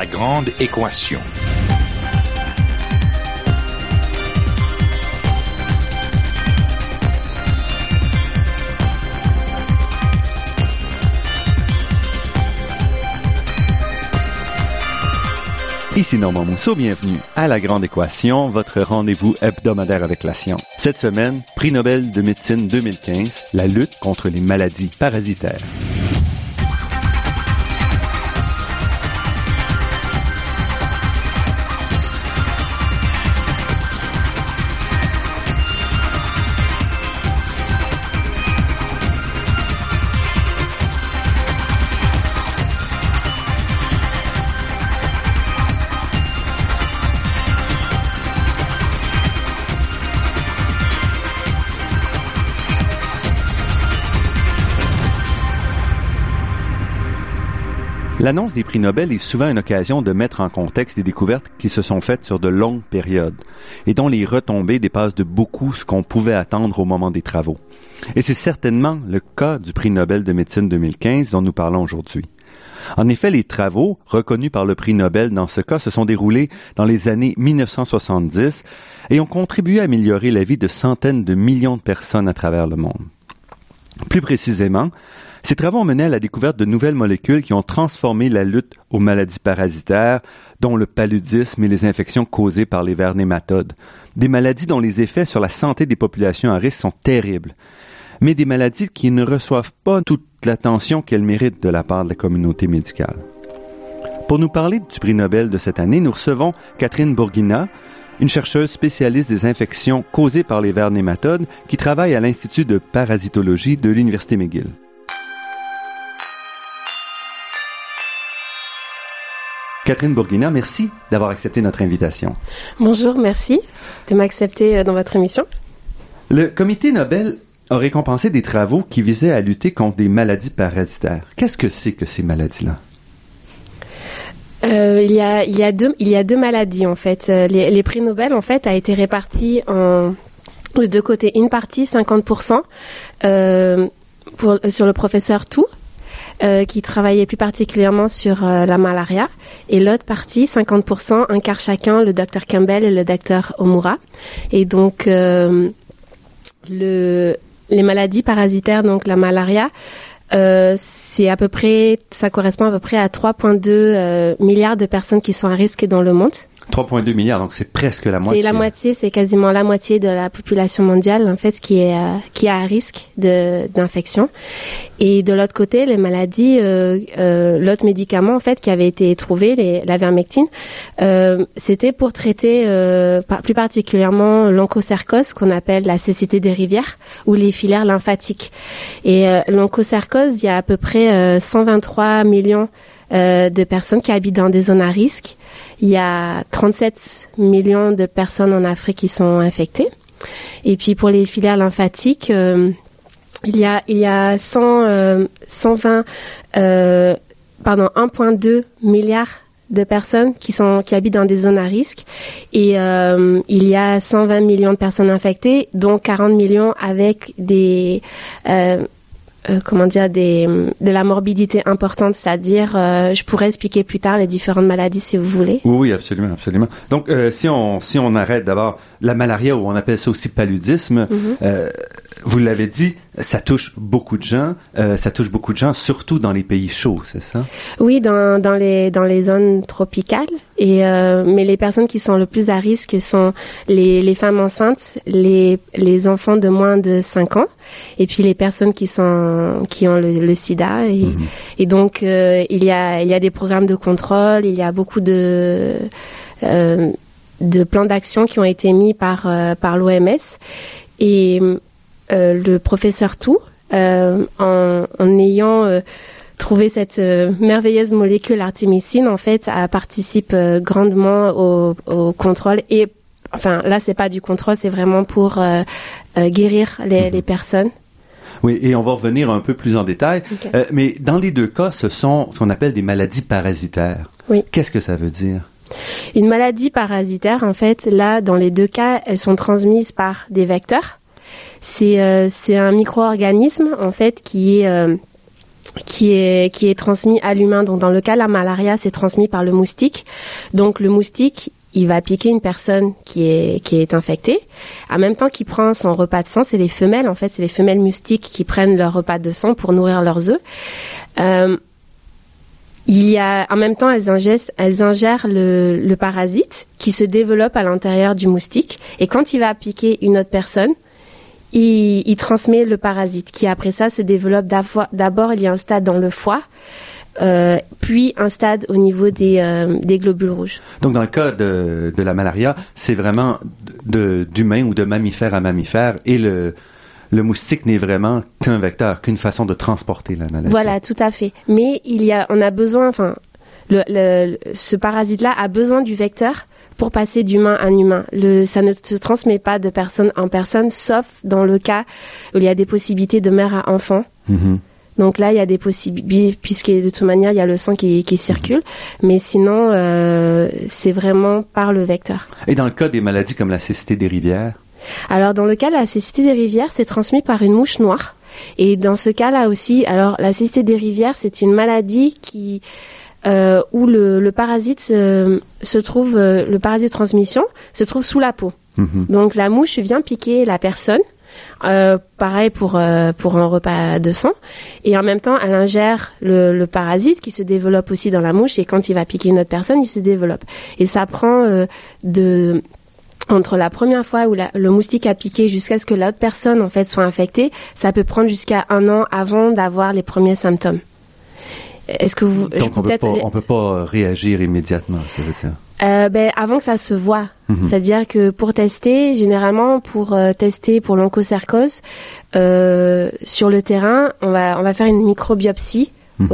La grande équation. Ici Normand Mousseau, bienvenue à La Grande Équation, votre rendez-vous hebdomadaire avec la science. Cette semaine, prix Nobel de médecine 2015, la lutte contre les maladies parasitaires. L'annonce des prix Nobel est souvent une occasion de mettre en contexte des découvertes qui se sont faites sur de longues périodes et dont les retombées dépassent de beaucoup ce qu'on pouvait attendre au moment des travaux. Et c'est certainement le cas du prix Nobel de médecine 2015 dont nous parlons aujourd'hui. En effet, les travaux reconnus par le prix Nobel dans ce cas se sont déroulés dans les années 1970 et ont contribué à améliorer la vie de centaines de millions de personnes à travers le monde. Plus précisément, ces travaux ont mené à la découverte de nouvelles molécules qui ont transformé la lutte aux maladies parasitaires, dont le paludisme et les infections causées par les vers nématodes. Des maladies dont les effets sur la santé des populations à risque sont terribles, mais des maladies qui ne reçoivent pas toute l'attention qu'elles méritent de la part de la communauté médicale. Pour nous parler du prix Nobel de cette année, nous recevons Catherine Bourguina, une chercheuse spécialiste des infections causées par les vers nématodes qui travaille à l'Institut de parasitologie de l'Université McGill. Catherine Bourguina, merci d'avoir accepté notre invitation. Bonjour, merci de m'accepter euh, dans votre émission. Le comité Nobel a récompensé des travaux qui visaient à lutter contre des maladies parasitaires. Qu'est-ce que c'est que ces maladies-là? Euh, il, y a, il, y a deux, il y a deux maladies en fait. Euh, les, les prix Nobel en fait a été répartis en de deux côtés. Une partie 50% euh, pour, sur le professeur Tout euh, qui travaillait plus particulièrement sur euh, la malaria, et l'autre partie, 50%, un quart chacun, le docteur Campbell et le docteur Omura. Et donc, euh, le, les maladies parasitaires, donc la malaria, euh, c'est à peu près, ça correspond à peu près à 3,2 milliards de personnes qui sont à risque dans le monde. 3,2 milliards, donc c'est presque la moitié. C'est la moitié, c'est quasiment la moitié de la population mondiale en fait qui est euh, qui a un risque de d'infection. Et de l'autre côté, les maladies, euh, euh, l'autre médicament en fait qui avait été trouvé, les, la vermectine, euh, c'était pour traiter euh, plus particulièrement l'onchocercose qu'on appelle la cécité des rivières ou les filaires lymphatiques. Et euh, l'onchocercose, il y a à peu près 123 millions de personnes qui habitent dans des zones à risque. Il y a 37 millions de personnes en Afrique qui sont infectées. Et puis pour les filaires lymphatiques, euh, il y a il y a 100 euh, 120 euh, pardon 1.2 milliards de personnes qui sont qui habitent dans des zones à risque et euh, il y a 120 millions de personnes infectées dont 40 millions avec des euh, euh, comment dire des de la morbidité importante, c'est-à-dire euh, je pourrais expliquer plus tard les différentes maladies si vous voulez. Oui, oui, absolument, absolument. Donc euh, si on si on arrête d'abord la malaria ou on appelle ça aussi paludisme, mm-hmm. Vous l'avez dit, ça touche beaucoup de gens, ça touche beaucoup de gens surtout dans les pays chauds, c'est ça? Oui, dans dans les dans les zones tropicales. Et mais les personnes qui sont le plus à risque sont les les femmes enceintes, les les enfants de moins de 5 ans et puis les personnes qui sont qui ont le, le sida. Et, Mhm. et donc euh, il y a il y a des programmes de contrôle il y a beaucoup de euh, de plans d'action qui ont été mis par euh, par l'OMS et euh, le professeur Tou euh, en, en ayant euh, trouvé cette euh, merveilleuse molécule artémisine en fait a, participe euh, grandement au, au contrôle et enfin là c'est pas du contrôle c'est vraiment pour euh, euh, guérir les, les personnes Oui, et on va revenir un peu plus en détail. Ok. Euh, mais dans les deux cas, ce sont ce qu'on appelle des maladies parasitaires. Oui. Qu'est-ce que ça veut dire? Une maladie parasitaire, en fait, là, dans les deux cas, elles sont transmises par des vecteurs. C'est euh, c'est un micro-organisme, en fait, qui est euh, qui est qui est transmis à l'humain. Donc dans le cas la malaria, c'est transmis par le moustique. Donc le moustique, il va piquer une personne qui est qui est infectée. En même temps qu'il prend son repas de sang, c'est les femelles en fait, c'est les femelles moustiques qui prennent leur repas de sang pour nourrir leurs œufs. Euh, il y a, en même temps, elles ingèrent, elles ingèrent le, le parasite qui se développe à l'intérieur du moustique. Et quand il va piquer une autre personne, il, il transmet le parasite qui après ça se développe d'abord il y a un stade dans le foie euh, puis un stade au niveau des, euh, des globules rouges. Donc dans le cas de, de la malaria, c'est vraiment d'humain ou de mammifère à mammifère et le, le moustique n'est vraiment qu'un vecteur, qu'une façon de transporter la maladie. Voilà, tout à fait. Mais il y a, on a besoin, enfin, le, le, ce parasite-là a besoin du vecteur pour passer d'humain à humain. Le, ça ne se transmet pas de personne en personne, sauf dans le cas où il y a des possibilités de mère à enfant. Mm-hmm. Donc là, il y a des possibilités, puisque de toute manière, il y a le sang qui, qui circule. Mais sinon, euh, c'est vraiment par le vecteur. Et dans le cas des maladies comme la cécité des rivières? Alors, dans le cas de la cécité des rivières, c'est transmis par une mouche noire. Et dans ce cas-là aussi, alors la cécité des rivières, c'est une maladie qui euh, où le, le parasite euh, se trouve, euh, le parasite de transmission se trouve sous la peau. Mhm. Donc la mouche vient piquer la personne. Euh, pareil pour pour un repas de sang et en même temps elle ingère le, le, parasite qui se développe aussi dans la mouche et quand il va piquer une autre personne il se développe et ça prend de entre la première fois où la, le moustique a piqué jusqu'à ce que l'autre personne en fait soit infectée, ça peut prendre jusqu'à un an avant d'avoir les premiers symptômes. Est-ce que vous donc on peut pas, on peut pas réagir immédiatement, ça veut dire. Euh, ben, avant que ça se voit. Mhm. C'est-à-dire que pour tester, généralement, pour euh, tester pour l'onchocercose, euh, sur le terrain, on va, on va faire une microbiopsie mhm.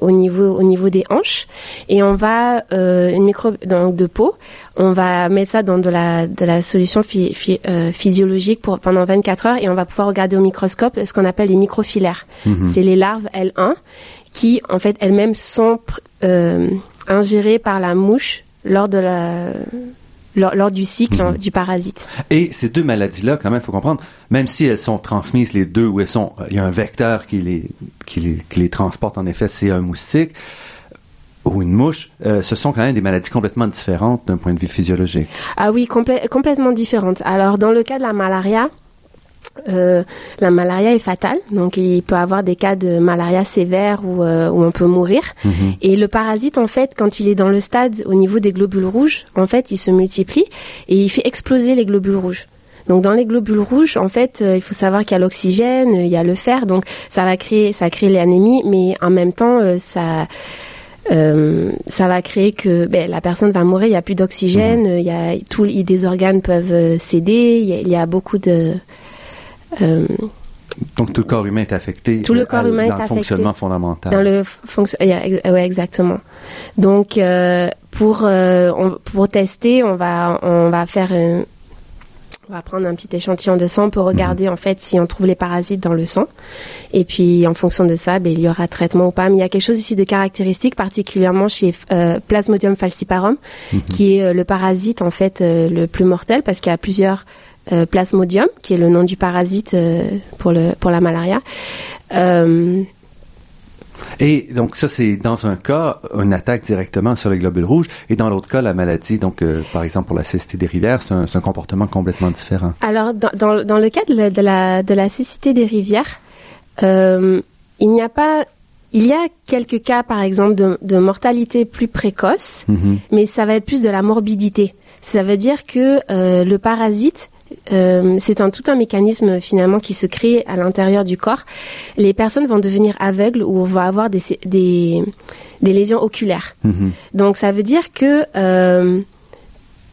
au niveau au niveau des hanches et on va une micro donc de peau on va mettre ça dans de la de la solution phy, physiologique pour pendant 24 heures et on va pouvoir regarder au microscope ce qu'on appelle les microfilaires mhm. c'est les larves L1 qui en fait elles-mêmes sont euh, ingérées par la mouche lors de la lors, du cycle mhm. du parasite. Et ces deux maladies-là, quand même, il faut comprendre, même si elles sont transmises les deux, où elles sont, il y a un vecteur qui les, qui les, qui les transporte, en effet, c'est un moustique ou une mouche, euh, ce sont quand même des maladies complètement différentes d'un point de vue physiologique. Ah oui, complètement différentes. Alors, dans le cas de la malaria, euh, la malaria est fatale, donc il peut avoir des cas de malaria sévère où, euh, où on peut mourir. Mhm. Et le parasite, en fait, quand il est dans le stade au niveau des globules rouges, en fait, il se multiplie et il fait exploser les globules rouges. Donc dans les globules rouges, en fait, euh, il faut savoir qu'il y a l'oxygène, il y a le fer, donc ça va créer, ça crée l'anémie, mais en même temps, ça ça va créer que ben, la personne va mourir, il n'y a plus d'oxygène, mhm. il y a tous des organes peuvent céder, il y a beaucoup de donc tout le corps humain est affecté. Tout le corps humain dans le fonctionnement fondamental. Dans le fonction, ouais, exactement. Donc euh, pour euh, pour tester, on va on va faire un, on va prendre un petit échantillon de sang pour regarder mhm. en fait si on trouve les parasites dans le sang. Et puis en fonction de ça, ben, il y aura traitement ou pas. Mais il y a quelque chose ici de caractéristique, particulièrement chez Plasmodium falciparum, mhm. qui est le parasite en fait le plus mortel parce qu'il y a plusieurs euh, Plasmodium, qui est le nom du parasite euh, pour, le, pour la malaria. Euh, et donc ça, c'est dans un cas, une attaque directement sur les globules rouges, et dans l'autre cas, la maladie, donc par exemple pour la cécité des rivières, c'est un, un, comportement complètement différent. Alors, dans, dans, dans le cas de la, de la, de la cécité des rivières, il n'y a pas il y a quelques cas, par exemple, de, de mortalité plus précoce, mm-hmm. mais ça va être plus de la morbidité. Ça veut dire que le parasite euh, c'est un tout un mécanisme finalement qui se crée à l'intérieur du corps. Les personnes vont devenir aveugles ou vont avoir des, des, des lésions oculaires. Mm-hmm. Donc ça veut dire que euh,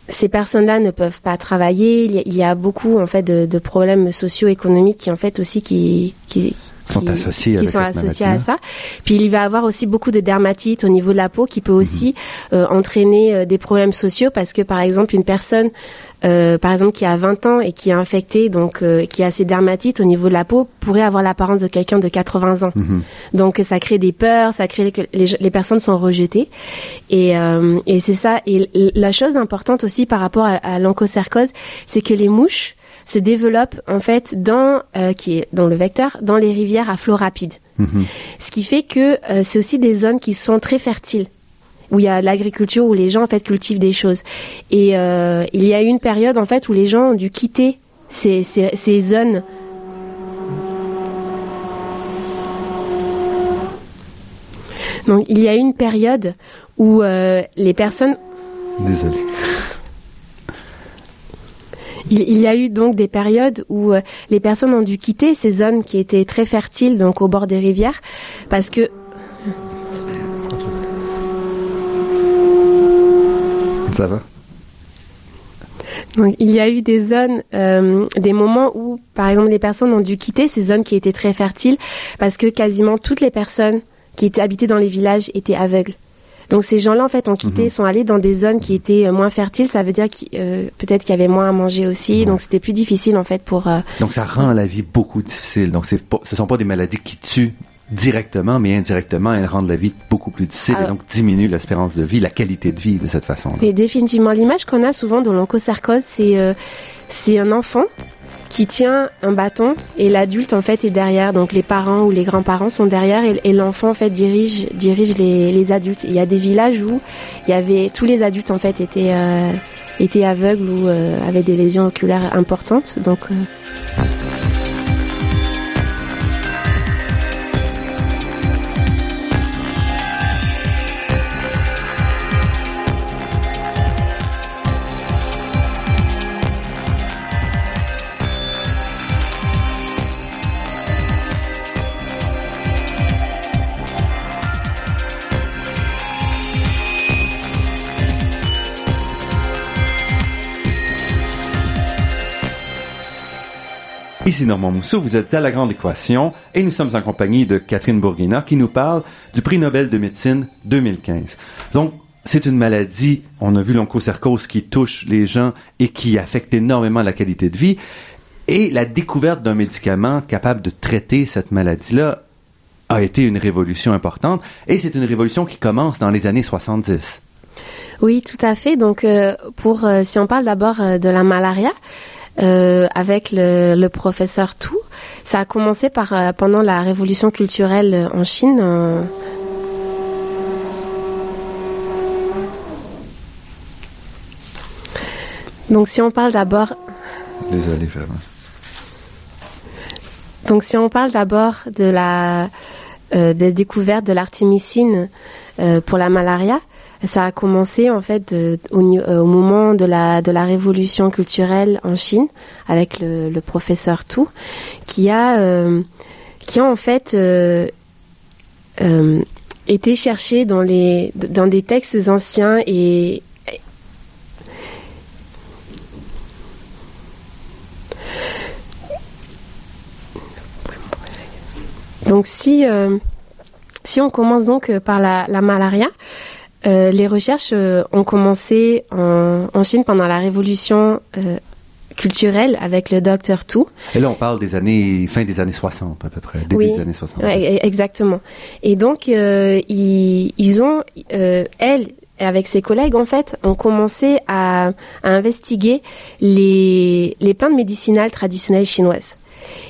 ces personnes-là ne peuvent pas travailler. Il y a, beaucoup en fait de, de problèmes socio-économiques qui en fait aussi qui, qui sont associés, qui sont associés à ça. Puis il va avoir aussi beaucoup de dermatite au niveau de la peau qui peut aussi mhm. euh, entraîner euh, des problèmes sociaux parce que par exemple une personne euh, par exemple qui a 20 ans et qui est infectée donc euh, qui a ces dermatites au niveau de la peau pourrait avoir l'apparence de quelqu'un de 80 ans. Mhm. Donc ça crée des peurs, ça crée que les, les personnes sont rejetées et, et c'est ça et la chose importante aussi par rapport à, à l'onchocercose, c'est que les mouches se développent en fait dans qui est dans le vecteur dans les rivières à flot rapide. Mhm. Ce qui fait que c'est aussi des zones qui sont très fertiles où il y a l'agriculture où les gens en fait cultivent des choses. Et il y a eu une période en fait où les gens ont dû quitter ces, ces, ces zones Donc il y a eu une période où euh, les personnes. Désolé. Il, il, y a eu donc des périodes où euh, les personnes ont dû quitter ces zones qui étaient très fertiles, donc au bord des rivières, parce que. Ça va? Donc, il y a eu des zones, euh, des moments où, par exemple, les personnes ont dû quitter ces zones qui étaient très fertiles parce que quasiment toutes les personnes qui étaient habités dans les villages étaient aveugles. Donc ces gens-là, en fait, ont quitté, mhm. sont allés dans des zones qui étaient euh, moins fertiles. Ça veut dire que euh, peut-être qu'il y avait moins à manger aussi. Donc c'était plus difficile, en fait, pour... Euh, donc ça rend la vie beaucoup difficile. Donc ce sont pas des maladies qui tuent directement, mais indirectement, elles rendent la vie beaucoup plus difficile et donc diminuent l'espérance de vie, la qualité de vie de cette façon-là. Et définitivement, l'image qu'on a souvent de l'onchocercose, c'est c'est un enfant qui tient un bâton et l'adulte en fait est derrière. Donc les parents ou les grands-parents sont derrière et, l'enfant en fait dirige dirige les, les, adultes. Il y a des villages où il y avait tous les adultes en fait étaient euh, étaient aveugles ou euh, avaient des lésions oculaires importantes. Donc euh, Ici Normand Mousseau, vous êtes à La Grande Équation et nous sommes en compagnie de Catherine Bourguina qui nous parle du prix Nobel de médecine 2015. Donc, c'est une maladie, on a vu l'onchocercose qui touche les gens et qui affecte énormément la qualité de vie. Et la découverte d'un médicament capable de traiter cette maladie-là a été une révolution importante et c'est une révolution qui commence dans les années 70. Oui, tout à fait. Donc, euh, pour euh, si on parle d'abord euh, de la malaria, euh, avec le, le, professeur Tu. Ça a commencé par euh, pendant la révolution culturelle en Chine. Donc si on parle d'abord... Désolé, Donc si on parle d'abord de la euh, des découvertes de l'artémicine euh, pour la malaria, ça a commencé en fait au, au, moment de la révolution culturelle en Chine avec le, professeur Tu, qui a euh, qui a en fait euh, euh, été cherché dans les dans des textes anciens et donc si si on commence donc par la malaria, euh, les recherches euh, ont commencé en, en, Chine pendant la révolution euh, culturelle avec le docteur Tu. Et là, on parle des années, fin des années 60 à peu près, début oui, des années 60. Ouais, exactement. Et donc, euh, ils, ils, ont, euh, elle, avec ses collègues, en fait, ont commencé à, à investiguer les, les plantes médicinales traditionnelles chinoises.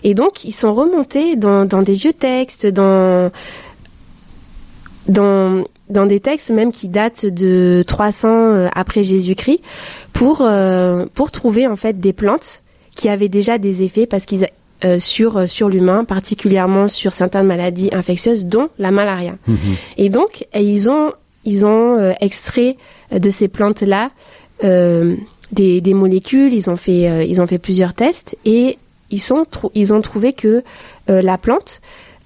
Et donc, ils sont remontés dans, dans des vieux textes, dans dans dans des textes même qui datent de 300 euh, après Jésus-Christ pour euh, pour trouver en fait des plantes qui avaient déjà des effets parce qu'ils euh, sur euh, sur l'humain, particulièrement sur certaines maladies infectieuses, dont la malaria. Mmh. Et donc ils ont ils ont euh, extrait de ces plantes là des, des molécules, ils ont fait ils ont fait plusieurs tests et ils sont ils ont trouvé que la plante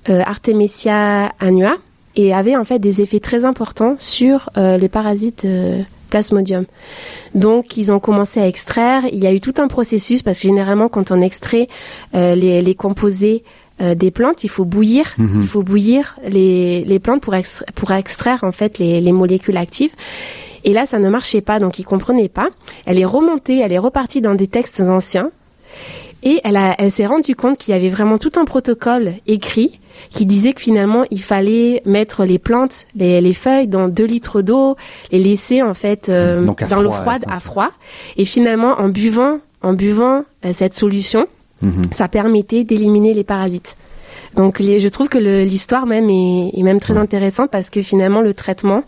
Artemisia annua et avait en fait des effets très importants sur euh, les parasites euh, plasmodium. Donc ils ont commencé à extraire. Il y a eu tout un processus parce que généralement quand on extrait euh, les, les, composés euh, des plantes, il faut bouillir, Mhm. il faut bouillir les, les plantes pour, extra pour extraire en fait les, les molécules actives. Et là, ça ne marchait pas, donc ils comprenaient pas. Elle est remontée, elle est repartie dans des textes anciens. Et elle, a, elle s'est rendue compte qu'il y avait vraiment tout un protocole écrit qui disait que finalement il fallait mettre les plantes, les, les feuilles dans 2 litres d'eau, les laisser en fait euh, dans l'eau froid, froide à froid. Et finalement en buvant en buvant cette solution, Mhm. ça permettait d'éliminer les parasites. Donc les- je trouve que l'histoire même est, est même très intéressante parce que finalement le traitement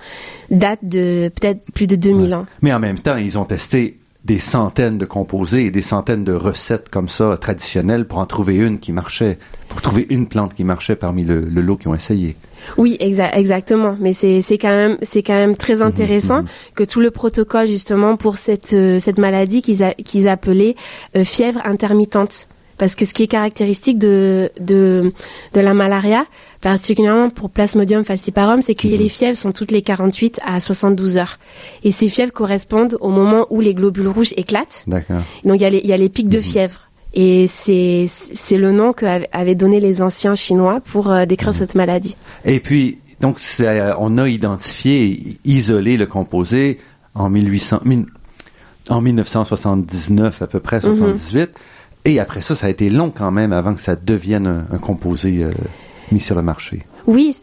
date de peut-être plus de 2000 ans. Mais en même temps, ils ont testé des centaines de composés et des centaines de recettes comme ça traditionnelles pour en trouver une qui marchait, pour trouver une plante qui marchait parmi le, le lot qui ont essayé. Oui, exa- exactement. Mais c'est quand même c'est quand même très intéressant que tout le protocole justement pour cette euh, cette maladie qu'ils qu'ils appelaient euh, fièvre intermittente. Parce que ce qui est caractéristique de de de la malaria, particulièrement pour Plasmodium falciparum, c'est que les fièvres sont toutes les 48 à 72 heures. Et ces fièvres correspondent au moment où les globules rouges éclatent. D'accord. Donc il y a les, il y a les pics de fièvre. Et c'est le nom que avaient- avaient donné les anciens chinois pour euh, décrire cette maladie. Et puis, donc, euh, on a identifié, isolé le composé en 1800, mille- en 1979 à peu près, 78. Et après ça, ça a été long quand même avant que ça devienne un, un composé euh, mis sur le marché. Oui.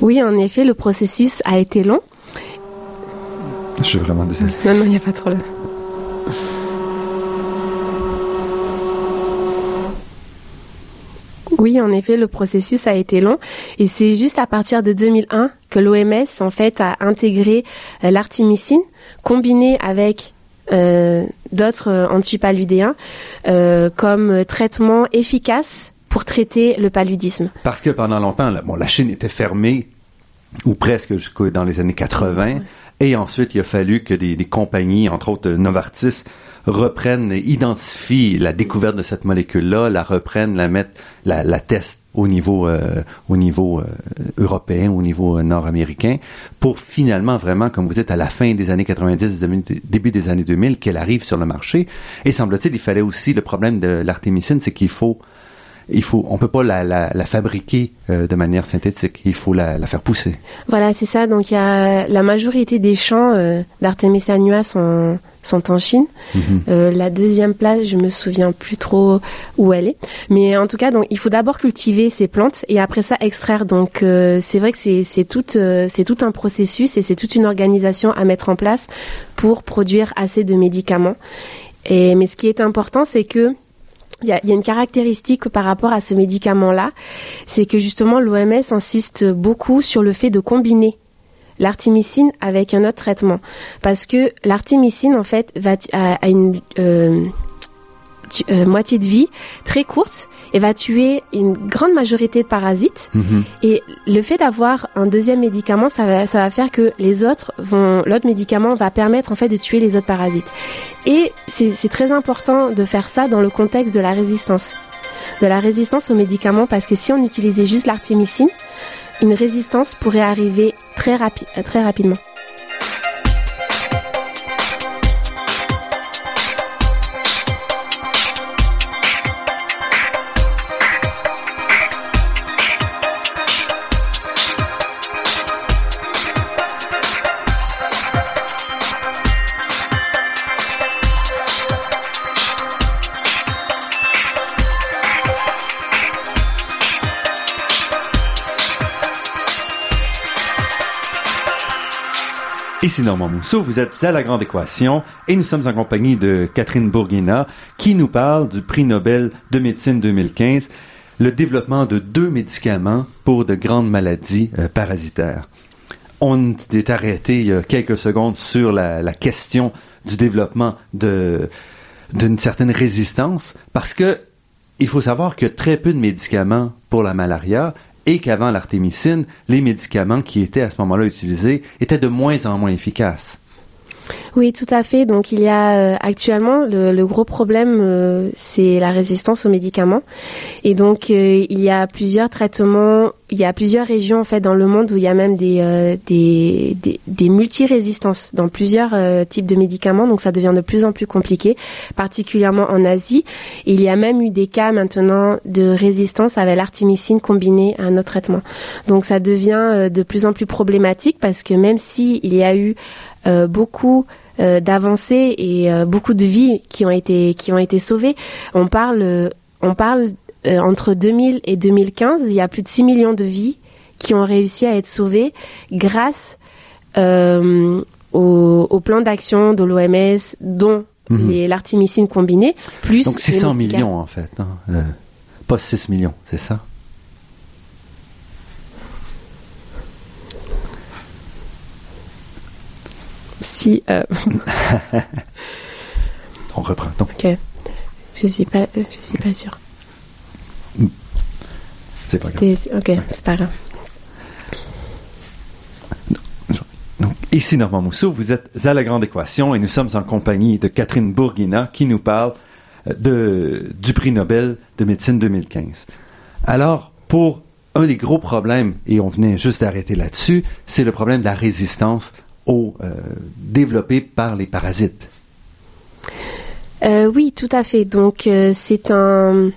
Oui, en effet, le processus a été long. Je suis vraiment désolé. Non, non, il n'y a pas de problème. Oui, en effet, le processus a été long et c'est juste à partir de 2001 que l'OMS en fait a intégré euh, l'artémisine combinée avec euh, d'autres euh, antipaludéens euh, comme traitement efficace pour traiter le paludisme. Parce que pendant longtemps, la, bon, la Chine était fermée, ou presque jusqu'au dans les années 80, et ensuite il a fallu que des, des compagnies, entre autres euh, Novartis, reprennent, et identifient la découverte de cette molécule-là, la reprennent, la mettent, la, la testent au niveau euh, au niveau euh, européen, au niveau euh, nord-américain, pour finalement vraiment, comme vous dites, à la fin des années 90, début- des années 2000, qu'elle arrive sur le marché. Et semble-t-il, il fallait aussi le problème de l'artémisine, c'est qu'il faut il faut, on peut pas la, la, la fabriquer euh, de manière synthétique. Il faut la, la faire pousser. Voilà, c'est ça. Donc il y a la majorité des champs euh, d'Artemisia annua sont sont en Chine. Euh, la deuxième place, je me souviens plus trop où elle est, mais en tout cas, donc il faut d'abord cultiver ces plantes et après ça extraire. Donc euh, c'est vrai que c'est c'est tout euh, c'est tout un processus et c'est toute une organisation à mettre en place pour produire assez de médicaments. Et mais ce qui est important, c'est que il y, a, une caractéristique par rapport à ce médicament-là, c'est que justement l'OMS insiste beaucoup sur le fait de combiner l'artémisine avec un autre traitement, parce que l'artémisine en fait va a une euh, tu- euh, moitié de vie très courte et va tuer une grande majorité de parasites. Et le fait d'avoir un deuxième médicament, ça va, ça va faire que les autres vont, l'autre médicament va permettre en fait de tuer les autres parasites. Et c'est très important de faire ça dans le contexte de la résistance. De la résistance aux médicaments parce que si on utilisait juste l'artémisine, une résistance pourrait arriver très, rapi- très rapidement. Ici Normand Mousseau, vous êtes à La Grande Équation et nous sommes en compagnie de Catherine Bourguina qui nous parle du prix Nobel de médecine 2015, le développement de deux médicaments pour de grandes maladies euh, parasitaires. On est arrêté il y a quelques secondes sur la, question du développement d'une certaine résistance parce que il faut savoir a très peu de médicaments pour la malaria et qu'avant l'artémisine, les médicaments qui étaient à ce moment-là utilisés étaient de moins en moins efficaces. Oui, tout à fait. Donc il y a euh, actuellement le, le gros problème, euh, c'est la résistance aux médicaments. Et donc euh, il y a plusieurs traitements, il y a plusieurs régions en fait dans le monde où il y a même des des, des, des multirésistances dans plusieurs types de médicaments. Donc ça devient de plus en plus compliqué, particulièrement en Asie. Il y a même eu des cas maintenant de résistance avec l'artémisine combinée à un autre traitement. Donc ça devient de plus en plus problématique parce que même si il y a eu euh, beaucoup euh, d'avancées et euh, beaucoup de vies qui ont été qui ont été sauvées. On parle on parle entre 2000 et 2015, il y a plus de 6 millions de vies qui ont réussi à être sauvés grâce au, au, plan d'action de l'OMS, dont mhm. l'artémicine combinée, plus Donc 600 millions en fait, hein. pas 6 millions, c'est ça? Si. Euh... On reprend. Donc. Ok. Je suis pas, je suis pas sûre. C'est pas grave. Ok, c'est pas grave. Donc, ici Normand Mousseau, vous êtes à La Grande Équation et nous sommes en compagnie de Catherine Bourguina qui nous parle euh, de, du prix Nobel de médecine 2015. Alors, pour un des gros problèmes, et on venait juste d'arrêter là-dessus, c'est le problème de la résistance aux euh, développée par les parasites. Euh, oui, tout à fait. Donc euh, c'est un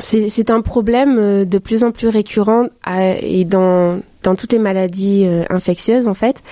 c'est un problème de plus en plus récurrent et dans dans toutes les maladies infectieuses en fait.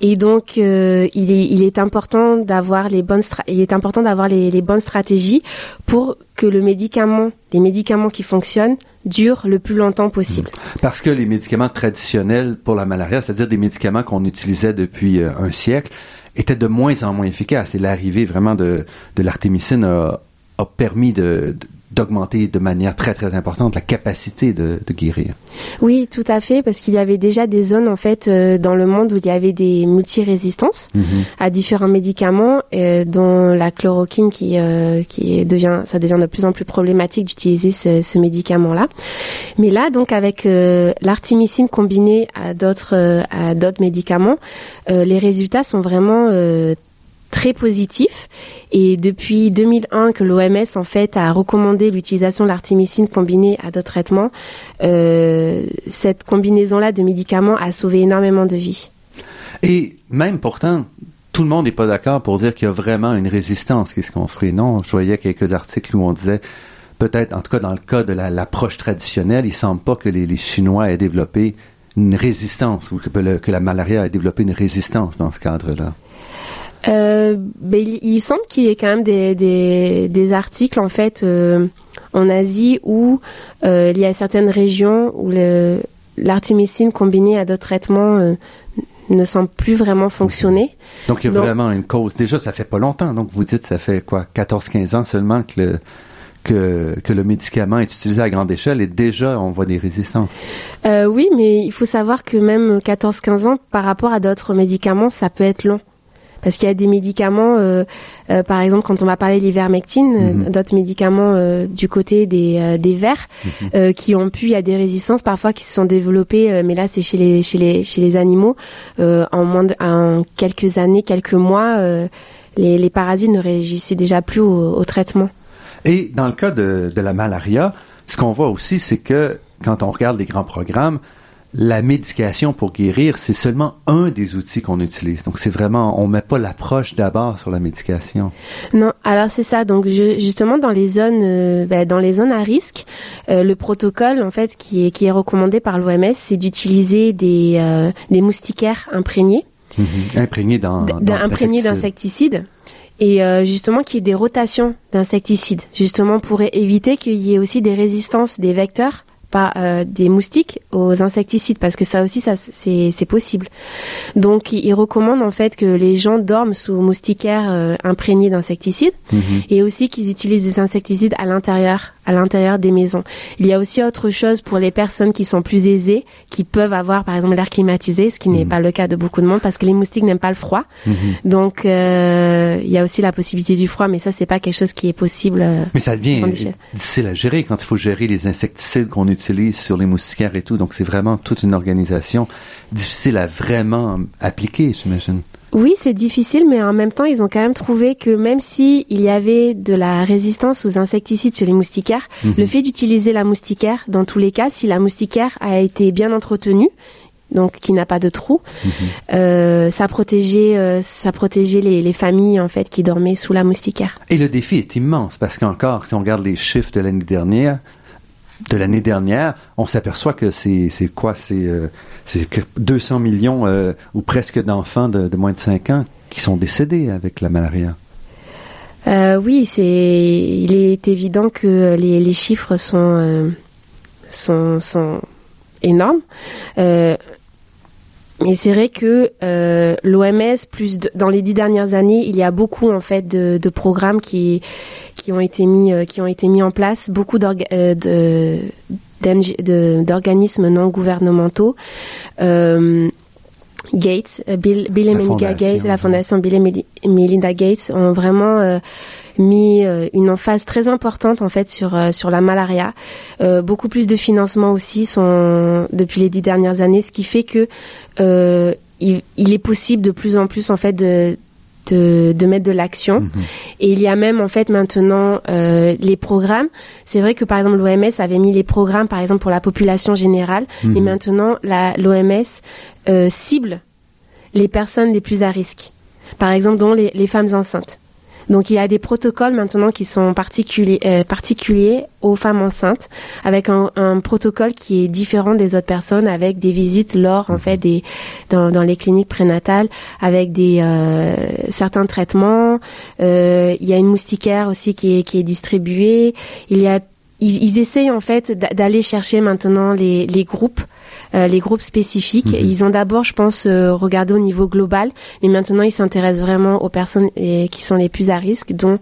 Et donc il est il est important d'avoir les bonnes il est important d'avoir les, bonnes stratégies pour que le médicament les médicaments qui fonctionnent durent le plus longtemps possible. Mmh. Parce que les médicaments traditionnels pour la malaria, c'est-à-dire des médicaments qu'on utilisait depuis un siècle, était de moins en moins efficace. Et l'arrivée vraiment de, de l'artémicine a, a permis de, d'augmenter de manière très très importante la capacité de, de guérir. Oui, tout à fait, parce qu'il y avait déjà des zones en fait euh, dans le monde où il y avait des multirésistances mm à différents médicaments, euh, dont la chloroquine qui euh, qui devient ça devient de plus en plus problématique d'utiliser ce, ce médicament-là. Mais là, donc avec l'artémicine combinée à d'autres à d'autres médicaments, les résultats sont vraiment très positif. Et depuis 2001 que l'OMS en fait a recommandé l'utilisation de l'artémicine combinée à d'autres traitements, euh, cette combinaison-là de médicaments a sauvé énormément de vies. Et même pourtant, tout le monde n'est pas d'accord pour dire qu'il y a vraiment une résistance qui se construit. Non, je voyais quelques articles où on disait peut-être, en tout cas dans le cas de l'approche traditionnelle, il semble pas que les, Chinois aient développé une résistance ou que la malaria ait développé une résistance dans ce cadre-là. Euh, ben, il, semble qu'il y ait quand même des, des, des articles en fait euh, en Asie où euh, il y a certaines régions où l'artémicine combinée à d'autres traitements euh, ne semble plus vraiment fonctionner. Donc il y a vraiment une cause. Déjà, ça fait pas longtemps. Donc vous dites ça fait quoi 14-15 ans seulement que le que, que, le médicament est utilisé à grande échelle et déjà on voit des résistances. Euh, oui, mais il faut savoir que même 14-15 ans par rapport à d'autres médicaments, ça peut être long parce qu'il y a des médicaments, euh, euh, par exemple, quand on va parler de l'ivermectine, euh, mhm. d'autres médicaments du côté des, des vers, mhm. qui ont pu, il y a des résistances parfois qui se sont développées, mais là c'est chez les chez les chez les animaux, en moins de, en quelques années, quelques mois, les, les parasites ne réagissaient déjà plus au, au traitement. Et dans le cas de, de la malaria, ce qu'on voit aussi, c'est que quand on regarde les grands programmes, la médication pour guérir, c'est seulement un des outils qu'on utilise. Donc c'est vraiment, on met pas l'approche d'abord sur la médication. Non, alors c'est ça. Donc justement dans les zones, euh, ben, dans les zones à risque, euh, le protocole en fait qui est qui est recommandé par l'OMS, c'est d'utiliser des euh, des moustiquaires imprégnés. Imprégnés dans, imprégnés d'insecticides et justement qu'il y ait des rotations d'insecticides, justement pour éviter qu'il y ait aussi des résistances des vecteurs pas euh, des moustiques aux insecticides parce que ça aussi ça c'est possible. Donc il recommande en fait que les gens dorment sous moustiquaires euh, imprégnés d'insecticides mhm. et aussi qu'ils utilisent des insecticides à l'intérieur à l'intérieur des maisons. Il y a aussi autre chose pour les personnes qui sont plus aisées qui peuvent avoir par exemple l'air climatisé ce qui n'est mhm. pas le cas de beaucoup de monde parce que les moustiques n'aiment pas le froid. Mhm. Donc euh, il y a aussi la possibilité du froid mais ça c'est pas quelque chose qui est possible. mais ça devient difficile à gérer quand il faut gérer les insecticides qu'on utilise utilise sur les moustiquaires et tout. Donc, c'est vraiment toute une organisation difficile à vraiment appliquer, j'imagine. Oui, c'est difficile, mais en même temps, ils ont quand même trouvé que même si il y avait de la résistance aux insecticides sur les moustiquaires, mhm. le fait d'utiliser la moustiquaire, dans tous les cas, si la moustiquaire a été bien entretenue, donc qui n'a pas de trou, mhm. euh, ça protégeait, euh, ça protégeait les, les, familles en fait qui dormaient sous la moustiquaire. Et le défi est immense parce qu'encore, si on regarde les chiffres de l'année dernière, de l'année dernière, on s'aperçoit que c'est quoi? C'est euh, c'est 200 millions euh, ou presque d'enfants de, moins de 5 ans qui sont décédés avec la malaria. Euh, oui, c'est il est évident que les, chiffres sont sont sont énorme. Mais c'est vrai que euh, l'OMS, plus dans les dix dernières années, il y a beaucoup en fait de, de programmes qui qui ont été mis qui ont été mis en place, beaucoup de d'organismes non gouvernementaux. Euh, Gates, Bill, Bill et Melinda Gates, la fondation Bill et Melinda Gates ont vraiment euh, mis euh, une emphase très importante en fait sur euh, sur la malaria. Euh, beaucoup plus de financements aussi sont depuis les dix dernières années, ce qui fait que il, il, est possible de plus en plus en fait de de, de mettre de l'action. Mhm. Et il y a même en fait maintenant euh, les programmes. C'est vrai que par exemple l'OMS avait mis les programmes par exemple pour la population générale, mhm. et maintenant l'OMS cible les personnes les plus à risque. Par exemple, dont les, les femmes enceintes. Donc il y a des protocoles maintenant qui sont particuliers, euh, particuliers aux femmes enceintes, avec un, un, protocole qui est différent des autres personnes, avec des visites lors en fait des dans, dans les cliniques prénatales, avec des euh, certains traitements. Euh, il y a une moustiquaire aussi qui est qui est distribuée. Il y a ils, ils essayent en fait d'aller chercher maintenant les, les groupes les groupes spécifiques. Mhm. Ils ont d'abord, je pense, euh, regardé au niveau global, mais maintenant ils s'intéressent vraiment aux personnes qui sont les plus à risque, dont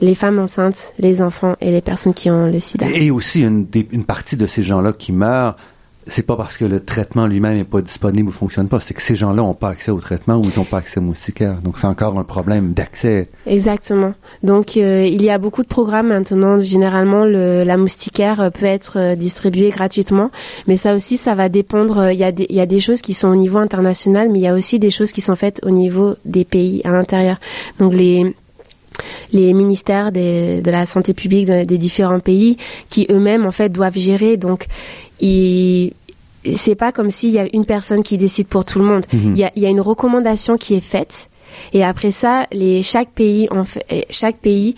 les femmes enceintes, les enfants et les personnes qui ont le sida. Et aussi une, une partie de ces gens-là qui meurent c'est pas parce que le traitement lui-même est pas disponible ou fonctionne pas, c'est que ces gens-là ont pas accès au traitement ou ils ont pas accès au moustiquaire. Donc c'est encore un problème d'accès. Exactement. Donc euh, il y a beaucoup de programmes maintenant. Généralement, le, la moustiquaire peut être euh, distribuée gratuitement, mais ça aussi, ça va dépendre. Euh, il y a des, choses qui sont au niveau international, mais il y a aussi des choses qui sont faites au niveau des pays à l'intérieur. Donc les ministères de la santé publique des différents pays qui eux-mêmes en fait doivent gérer donc il c'est pas comme s'il y a une personne qui décide pour tout le monde. Mhm. Il, y a, il y a une recommandation qui est faite et après ça, les chaque pays en fait, chaque pays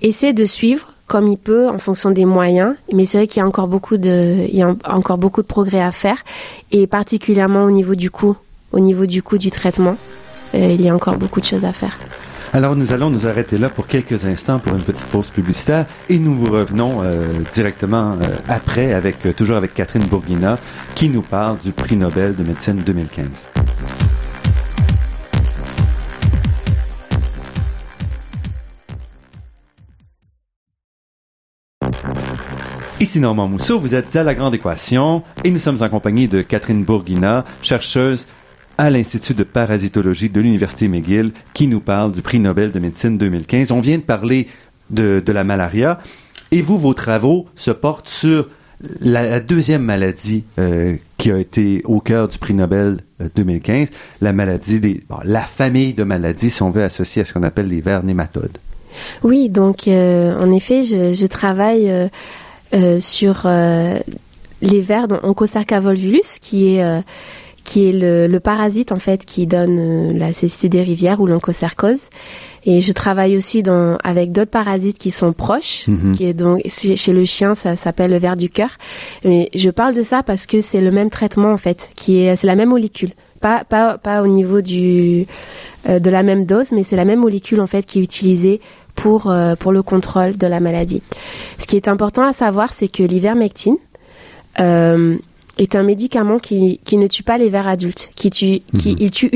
essaie de suivre comme il peut en fonction des moyens, mais c'est vrai qu'il y a encore beaucoup de il y a encore beaucoup de progrès à faire et particulièrement au niveau du coût, au niveau du coût du traitement, euh, il y a encore beaucoup de choses à faire. Alors nous allons nous arrêter là pour quelques instants pour une petite pause publicitaire et nous vous revenons euh, directement euh, après avec euh, toujours avec Catherine Bourguina qui nous parle du prix Nobel de médecine 2015. Ici Normand Mousseau, vous êtes à La Grande Équation et nous sommes en compagnie de Catherine Bourguina, chercheuse à l'Institut de parasitologie de l'Université McGill qui nous parle du prix Nobel de médecine 2015. On vient de parler de, la malaria et vous, vos travaux se portent sur la, deuxième maladie euh, qui a été au cœur du prix Nobel 2015, euh, la maladie des, la famille de maladies, si on veut associer à ce qu'on appelle les vers nématodes. Oui, donc euh, en effet, je, travaille sur les vers Onchocerca volvulus, qui est qui est le, le, parasite en fait qui donne euh, la cécité des rivières ou l'onchocercose. Et je travaille aussi dans, avec d'autres parasites qui sont proches, mhm. qui est donc chez le chien ça s'appelle le ver du cœur. Mais je parle de ça parce que c'est le même traitement en fait, qui est c'est la même molécule, pas pas pas au niveau du euh, de la même dose, mais c'est la même molécule en fait qui est utilisée pour euh, pour le contrôle de la maladie. Ce qui est important à savoir, c'est que l'ivermectine euh, est un médicament qui, qui ne tue pas les vers adultes, qui tue, qui, mhm. il tue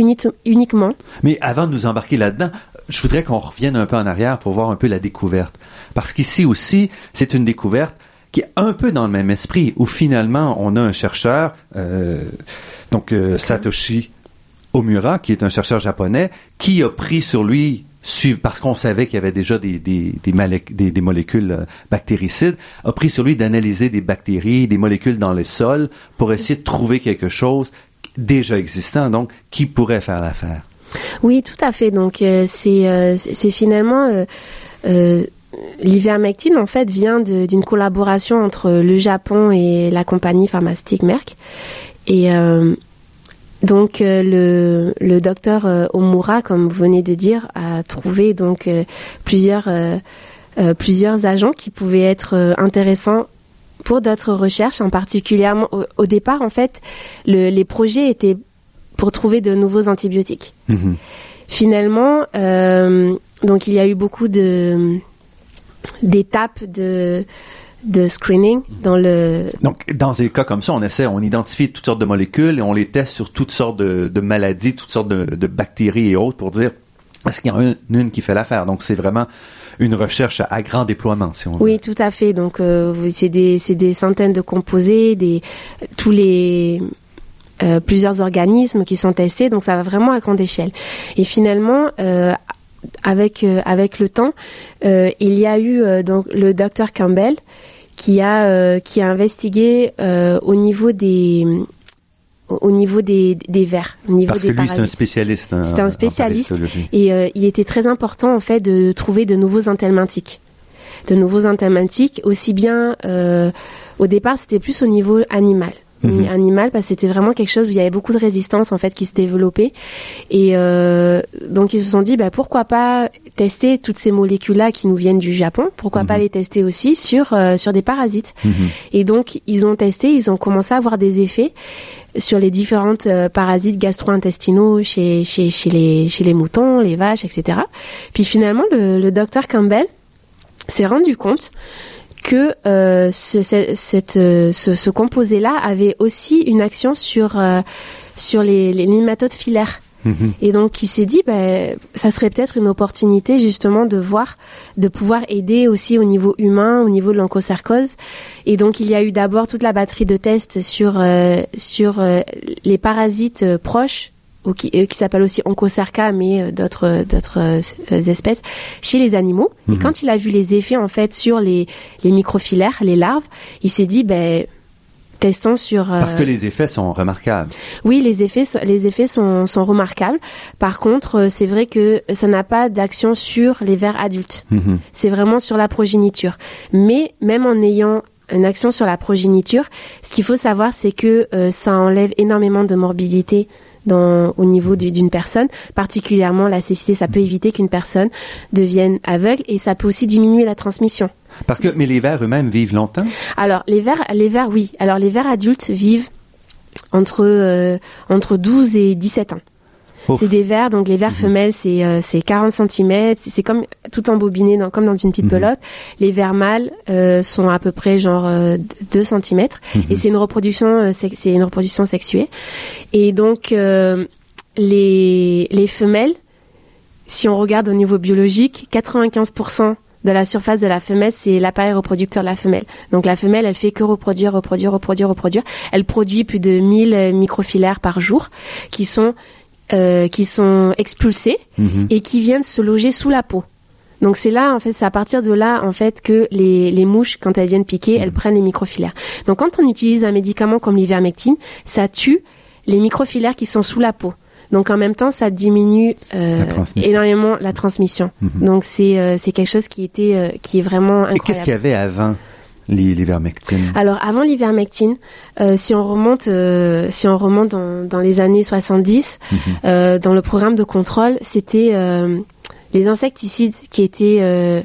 uniquement. Mais avant de nous embarquer là-dedans, je voudrais qu'on revienne un peu en arrière pour voir un peu la découverte. Parce qu'ici aussi, c'est une découverte qui est un peu dans le même esprit, où finalement, on a un chercheur, euh, donc euh, Satoshi Omura, qui est un chercheur japonais, qui a pris sur lui parce qu'on savait qu'il y avait déjà des, des, molécules euh, bactéricides, a pris sur lui d'analyser des bactéries, des molécules dans le sol pour essayer de trouver quelque chose déjà existant, donc qui pourrait faire l'affaire. Oui, tout à fait. Donc euh, c'est euh, c'est finalement euh, l'ivermectine en fait vient d'une collaboration entre le Japon et la compagnie pharmaceutique Merck et donc euh, le, le docteur euh, Omura, comme vous venez de dire, a trouvé donc euh, plusieurs plusieurs agents qui pouvaient être intéressants pour d'autres recherches, en particulier au, départ en fait, le, les projets étaient pour trouver de nouveaux antibiotiques. Mm-hmm. Finalement, donc il y a eu beaucoup de d'étapes de de screening dans le. Donc, dans des cas comme ça, on essaie, on identifie toutes sortes de molécules et on les teste sur toutes sortes de, de maladies, toutes sortes de, de, bactéries et autres pour dire est-ce qu'il y en a une, qui fait l'affaire? Donc, c'est vraiment une recherche à, grand déploiement, si on veut. Oui, tout à fait. Donc, euh, c'est des, des centaines de composés, des tous les euh, plusieurs organismes qui sont testés, donc ça va vraiment à grande échelle. Et finalement, euh, avec avec le temps, il y a eu donc le docteur Campbell qui a qui a investigué au niveau des au niveau des, des vers, au niveau Parce que lui, c'est un spécialiste. C'est un spécialiste et il était très important en fait de trouver de nouveaux anthelmintiques, de nouveaux anthelmintiques aussi bien au départ c'était plus au niveau animal mmh. animal parce que c'était vraiment quelque chose où il y avait beaucoup de résistance en fait qui se développait et euh, donc ils se sont dit bah pourquoi pas tester toutes ces molécules là qui nous viennent du Japon? Pourquoi pas mhm. les tester aussi sur euh, sur des parasites? Mhm. et donc ils ont testé ils ont commencé à avoir des effets sur les différentes euh, parasites gastro-intestinaux chez, chez, chez, les, chez les moutons, les vaches, etc. Puis finalement, le, le docteur Campbell s'est rendu compte que euh, ce, cette, euh, ce, ce composé-là avait aussi une action sur, euh, sur les, les nématodes filaires. Mhm. Et donc, il s'est dit, ben, ça serait peut-être une opportunité justement de voir, de pouvoir aider aussi au niveau humain, au niveau de l'onchocercose. Et donc, il y a eu d'abord toute la batterie de tests sur sur les parasites proches qui, euh, qui s'appelle aussi Onchocerca, mais euh, d'autres d'autres euh, espèces chez les animaux. Et mhm. quand il a vu les effets en fait sur les les microfilaires, les larves, il s'est dit ben testons sur parce que les effets sont remarquables. Oui, les effets les effets sont sont remarquables. Par contre, c'est vrai que ça n'a pas d'action sur les vers adultes. Mhm. C'est vraiment sur la progéniture. Mais même en ayant une action sur la progéniture, ce qu'il faut savoir, c'est que ça enlève énormément de morbidité dans, au niveau d'une personne. Particulièrement la cécité, ça peut éviter qu'une personne devienne aveugle et ça peut aussi diminuer la transmission. Parce que, mais les vers eux-mêmes vivent longtemps? Alors, les vers, les vers, oui. Alors, les vers adultes vivent entre, euh, entre 12 et 17 ans. C'est des verres, donc les verres mhm. femelles, c'est euh, c'est 40 cm, c'est comme tout embobiné, dans, comme dans une petite mhm. pelote. Les verres mâles euh, sont à peu près genre 2 euh, cm, mhm. et c'est une reproduction, euh, c'est une reproduction sexuée. Et donc les les femelles, si on regarde au niveau biologique, 95% de la surface de la femelle, c'est l'appareil reproducteur de la femelle. Donc la femelle, elle fait que reproduire, reproduire, reproduire, reproduire. Elle produit plus de 1000 microfilaires par jour, qui sont euh, qui sont expulsés mhm. et qui viennent se loger sous la peau. Donc c'est là, en fait, c'est à partir de là, en fait, que les, les mouches, quand elles viennent piquer, elles mhm. prennent les microfilaires. Donc quand on utilise un médicament comme l'ivermectine, ça tue les microfilaires qui sont sous la peau. Donc en même temps, ça diminue euh, énormément la transmission. Mhm. Donc c'est euh, c'est quelque chose qui était euh, qui est vraiment incroyable. Et qu'est-ce qu'il y avait avant l'ivermectine Alors avant l'ivermectine, euh, si on remonte, euh, si on remonte dans, dans, les années 70, mhm. euh, dans le programme de contrôle, c'était les insecticides qui étaient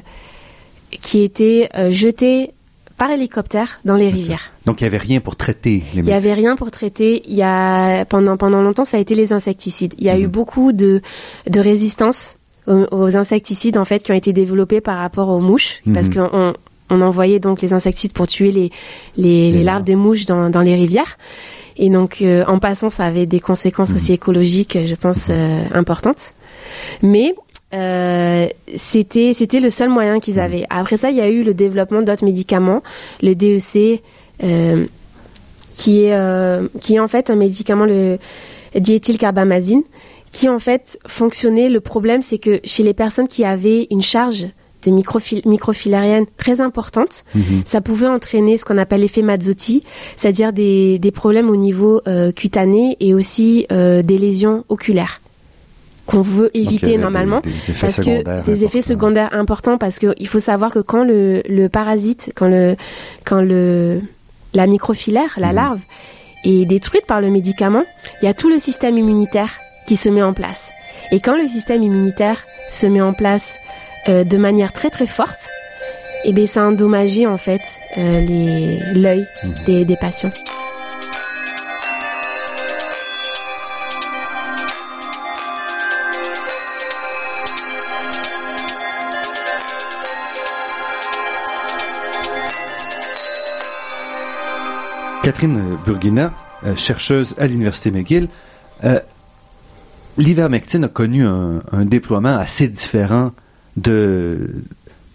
qui étaient jetés par hélicoptère dans les rivières. Donc il y avait rien pour traiter les. Il y avait rien pour traiter. Il y a pendant pendant longtemps ça a été les insecticides. Il y a eu mhm. beaucoup de de résistance aux, insecticides en fait qui ont été développés par rapport aux mouches parce mhm. qu'on on envoyait donc les insecticides pour tuer les, les, larves des mouches dans, dans les rivières. Et donc, euh, en passant, ça avait des conséquences mhm. aussi écologiques, je pense, euh, importantes. Mais euh, c'était c'était le seul moyen qu'ils mhm. avaient. Après ça, il y a eu le développement d'autres médicaments, le DEC, qui est qui est en fait un médicament le diéthylcarbamazine, qui en fait fonctionnait. Le problème, c'est que chez les personnes qui avaient une charge des microfilariennes très importantes. Mhm. Ça pouvait entraîner ce qu'on appelle l'effet Mazzotti, c'est-à-dire des, des, problèmes au niveau euh, cutané et aussi euh, des lésions oculaires qu'on veut éviter normalement parce que des effets secondaires importants parce que il faut savoir que quand le, le parasite quand le quand le la microfilaire la mhm. larve est détruite par le médicament il y a tout le système immunitaire qui se met en place et quand le système immunitaire se met en place euh, de manière très très forte, et eh bien ça a endommagé en fait euh, l'œil mhm. des, des patients. Catherine Burguina, euh, chercheuse à l'Université McGill, euh, l'ivermectine a connu un, déploiement assez différent de,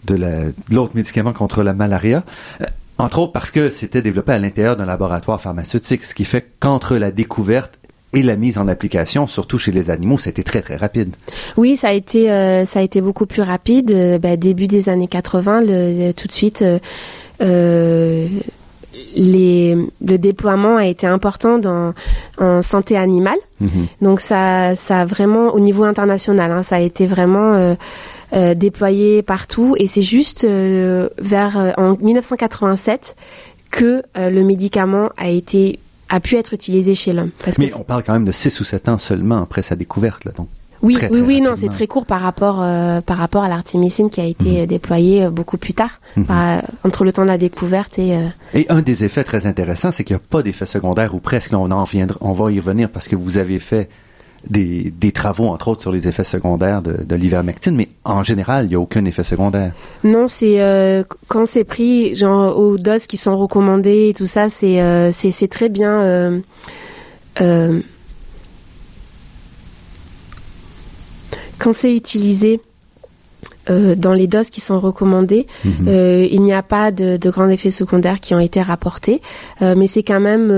de l'autre médicament contre la malaria. Euh, entre autres parce que c'était développé à l'intérieur d'un laboratoire pharmaceutique, ce qui fait qu'entre la découverte et la mise en application, surtout chez les animaux, ça a été très très rapide. Oui, ça a été euh, ça a été beaucoup plus rapide. Euh, ben, début des années 80, le, tout de suite. Euh, les, le déploiement a été important dans, en santé animale. Mm-hmm. Donc ça, ça a vraiment au niveau international, hein, ça a été vraiment euh, déployé partout. Et c'est juste vers en 1987 que le médicament a été a pu être utilisé chez l'homme. Mais on parle quand même de 6 ou 7 ans seulement après sa découverte, là, donc. Oui, oui, oui, non, c'est très court par rapport euh, par rapport à l'artémisine qui a été mhm. déployée euh, beaucoup plus tard, mhm. entre le temps de la découverte et. Euh, et un des effets très intéressants, c'est qu'il n'y a pas d'effet secondaire ou presque. on en on va y revenir parce que vous avez fait des, des, travaux, entre autres, sur les effets secondaires de, de l'ivermectine, mais en général, il n'y a aucun effet secondaire. Non, c'est euh, quand c'est pris, genre aux doses qui sont recommandées et tout ça, c'est euh, très bien. Euh quand c'est utilisé euh, dans les doses qui sont recommandées, mhm. euh, il n'y a pas de, de, grands effets secondaires qui ont été rapportés, euh, mais c'est quand même,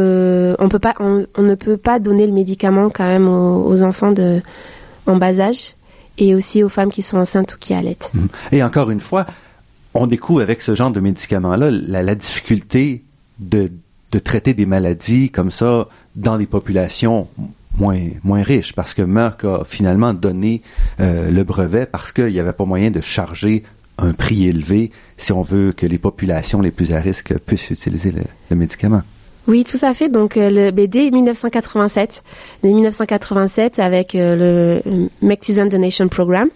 on peut pas, on, on, ne peut pas donner le médicament quand même aux, aux, enfants de en bas âge et aussi aux femmes qui sont enceintes ou qui allaitent. Mhm. Et encore une fois, on découvre avec ce genre de médicaments-là la, la difficulté de, de traiter des maladies comme ça dans des populations moins, moins riche parce que Merck a finalement donné euh, le brevet parce qu'il n'y avait pas moyen de charger un prix élevé si on veut que les populations les plus à risque puissent utiliser le, médicament. Oui, tout à fait. Donc, euh, le BD 1987, 1987, avec euh, le Mexican Donation Program,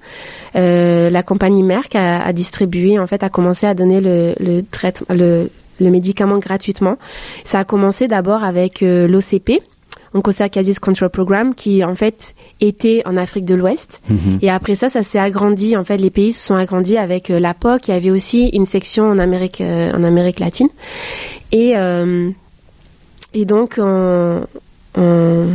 euh, la compagnie Merck a, a, distribué, en fait, a commencé à donner le, le traitement, le, le médicament gratuitement. Ça a commencé d'abord avec l'OCP, Onchocerciasis Control Program qui en fait était en Afrique de l'Ouest. Mhm. Et après ça, ça s'est agrandi. En fait, les pays se sont agrandis avec euh, la POC. Il y avait aussi une section en Amérique, euh, en Amérique latine. Et euh, et donc on, on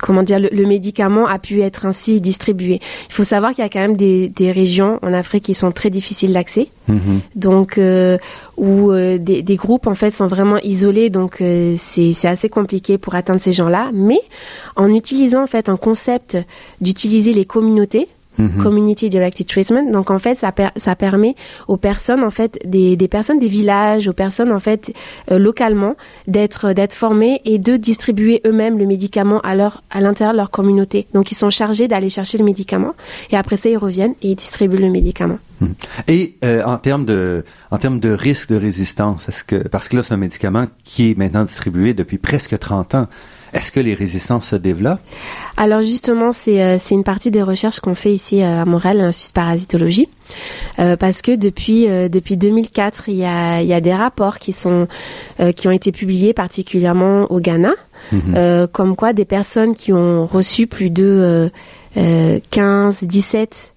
comment dire, le, médicament a pu être ainsi distribué. Il faut savoir qu'il y a quand même des, des, régions en Afrique qui sont très difficiles d'accès, mm-hmm. donc euh, où euh, des, des, groupes en fait sont vraiment isolés, donc euh, c'est assez compliqué pour atteindre ces gens-là. Mais en utilisant en fait un concept d'utiliser les communautés, Mhm. Community Directed Treatment. Donc en fait, ça, ça permet aux personnes en fait des, des personnes des villages, aux personnes en fait euh, localement d'être d'être formées et de distribuer eux-mêmes le médicament à leur à l'intérieur de leur communauté. Donc ils sont chargés d'aller chercher le médicament et après ça ils reviennent et ils distribuent le médicament. Mhm. Et euh, en termes de en termes de risque de résistance, est-ce que parce que là c'est un médicament qui est maintenant distribué depuis presque 30 ans. Est-ce que les résistances se développent? Alors justement, c'est euh, une partie des recherches qu'on fait ici euh, à Montréal, à l'Institut de parasitologie, euh, parce que depuis depuis 2004, il y a il y a des rapports qui sont qui ont été publiés particulièrement au Ghana, mhm. comme quoi des personnes qui ont reçu plus de 15, 17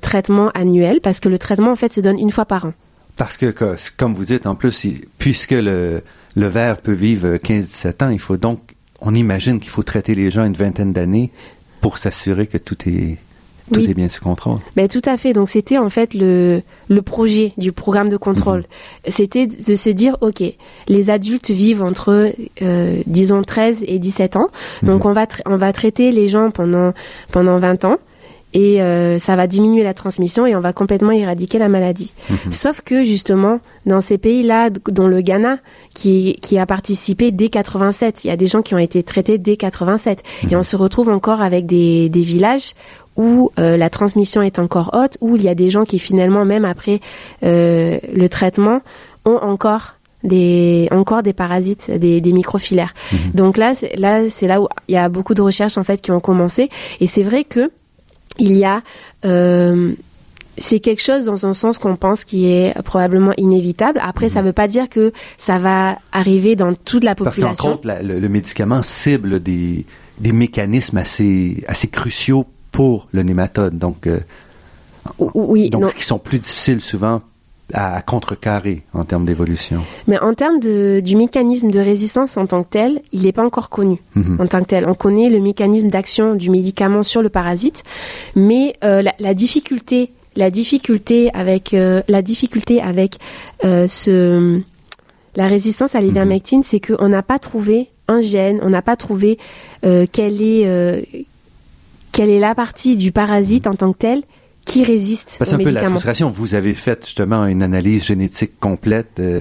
traitements annuels, parce que le traitement en fait se donne une fois par an. Parce que, comme vous dites, en plus, puisque le, le verre peut vivre 15-17 ans. Il faut donc, on imagine qu'il faut traiter les gens une vingtaine d'années pour s'assurer que tout est tout est bien sous contrôle. Ben, tout à fait. Donc c'était en fait le, le projet du programme de contrôle. Mhm. C'était de se dire, OK, les adultes vivent entre, euh, disons, 13 et 17 ans. Donc mhm. on, va on va traiter les gens pendant, pendant 20 ans et euh, ça va diminuer la transmission et on va complètement éradiquer la maladie. Mhm. Sauf que justement, dans ces pays-là, dont le Ghana, qui, qui a participé dès 87, il y a des gens qui ont été traités dès 87, et mhm. on se retrouve encore avec des, des villages où euh, la transmission est encore haute, où il y a des gens qui finalement, même après euh, le traitement, ont encore des encore des parasites, des, des microfilaires. Mhm. Donc là, là, c'est là où il y a beaucoup de recherches en fait qui ont commencé, et c'est vrai que il y a euh, c'est quelque chose dans un sens qu'on pense qui est probablement inévitable. Après, ça ne mhm. veut pas dire que ça va arriver dans toute la population. Parce qu'en le, le, médicament cible des, des mécanismes assez, assez cruciaux pour le nématode. Donc, euh, oui, donc qui sont plus difficiles souvent à contrecarrer en termes d'évolution. Mais en termes de, du mécanisme de résistance en tant que tel, il n'est pas encore connu Mhm. en tant que tel. On connaît le mécanisme d'action du médicament sur le parasite, mais euh, la, la difficulté, la difficulté avec euh, la difficulté avec euh, ce la résistance à l'ivermectine, c'est qu'on n'a pas trouvé un gène, on n'a pas trouvé quelle est quelle est la partie du parasite en tant que tel qui résiste Parce aux un peu la frustration. Vous avez fait justement une analyse génétique complète euh,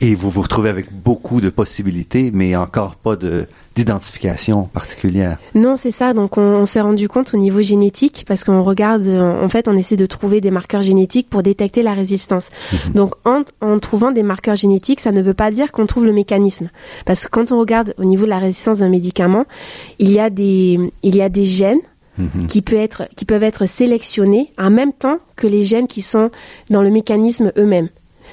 et vous vous retrouvez avec beaucoup de possibilités, mais encore pas de d'identification particulière. Non, c'est ça. Donc, on, on s'est rendu compte au niveau génétique parce qu'on regarde, euh, en fait, on essaie de trouver des marqueurs génétiques pour détecter la résistance. Donc, en, en trouvant des marqueurs génétiques, ça ne veut pas dire qu'on trouve le mécanisme. Parce que quand on regarde au niveau de la résistance d'un médicament, il y a des, il y a des gènes Mhm. qui, peut être, qui peuvent être sélectionnés en même temps que les gènes qui sont dans le mécanisme eux-mêmes.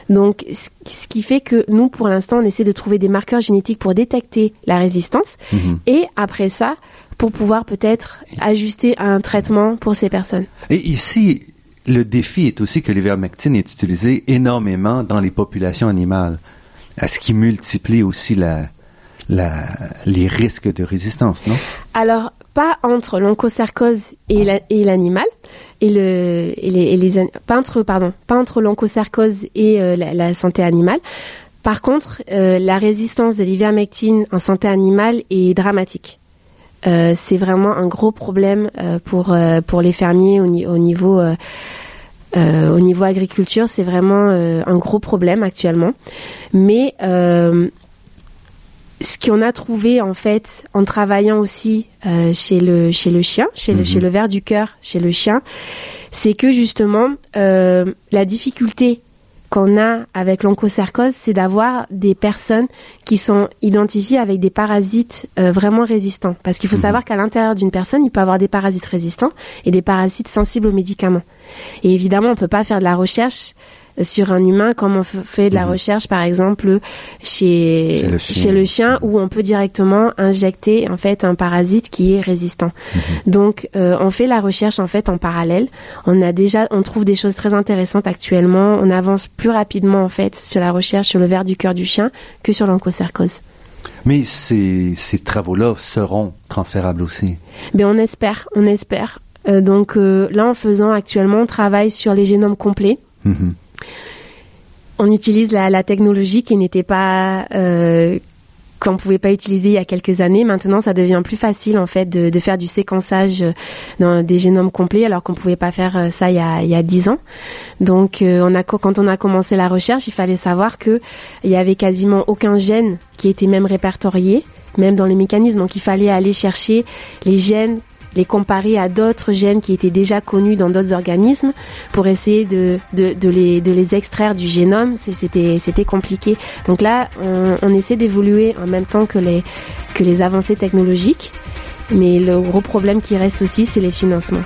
Donc, ce qui fait que nous, pour l'instant, on essaie de trouver des marqueurs génétiques pour détecter la résistance. Mhm. Et après ça, pour pouvoir peut-être ajuster un traitement pour ces personnes. Et ici, le défi est aussi que l'ivermectine est utilisé énormément dans les populations animales, à ce qui multiplie aussi la, les risques de résistance, non? Alors, pas entre l'onchocercose et la- et l'animal, et, le, et les, et pas entre, pardon, pas entre l'onchocercose et euh, la, santé animale. Par contre, euh, la résistance de l'ivermectine en santé animale est dramatique. Euh, c'est vraiment un gros problème pour pour les fermiers au, au niveau au niveau agriculture, c'est vraiment un gros problème actuellement. Mais ce qu'on a trouvé en fait en travaillant aussi euh, chez le chez le chien, chez le Mhm. chez le ver du cœur, chez le chien, c'est que justement euh, la difficulté qu'on a avec l'onchocercose, c'est d'avoir des personnes qui sont identifiées avec des parasites euh, vraiment résistants. Parce qu'il faut Mhm. savoir qu'à l'intérieur d'une personne, il peut avoir des parasites résistants et des parasites sensibles aux médicaments. Et évidemment, on peut pas faire de la recherche sur un humain comme on fait de la Mhm. recherche, par exemple, chez, Chez le chien. chez le chien, où on peut directement injecter en fait un parasite qui est résistant. Donc, euh, on fait la recherche en fait en parallèle. On a déjà, on trouve des choses très intéressantes actuellement. On avance plus rapidement en fait sur la recherche sur le ver du cœur du chien que sur l'onchocercose. Mais ces, ces travaux-là seront transférables aussi. Mais on espère, on espère. Euh, donc euh, là, en faisant actuellement, on travaille sur les génomes complets. Mhm. On utilise la, technologie qui n'était pas euh, qu'on pouvait pas utiliser il y a quelques années. Maintenant, ça devient plus facile en fait de, faire du séquençage dans des génomes complets, alors qu'on pouvait pas faire euh, ça il y a dix ans. Donc, euh, quand on a commencé la recherche, il fallait savoir que il y avait quasiment aucun gène qui était même répertorié, même dans les mécanismes. Donc, il fallait aller chercher les gènes les comparer à d'autres gènes qui étaient déjà connus dans d'autres organismes pour essayer de, de, les, de les extraire du génome. C'était compliqué. Donc là, on, on essaie d'évoluer en même temps que les, que les avancées technologiques. Mais le gros problème qui reste aussi, c'est les financements.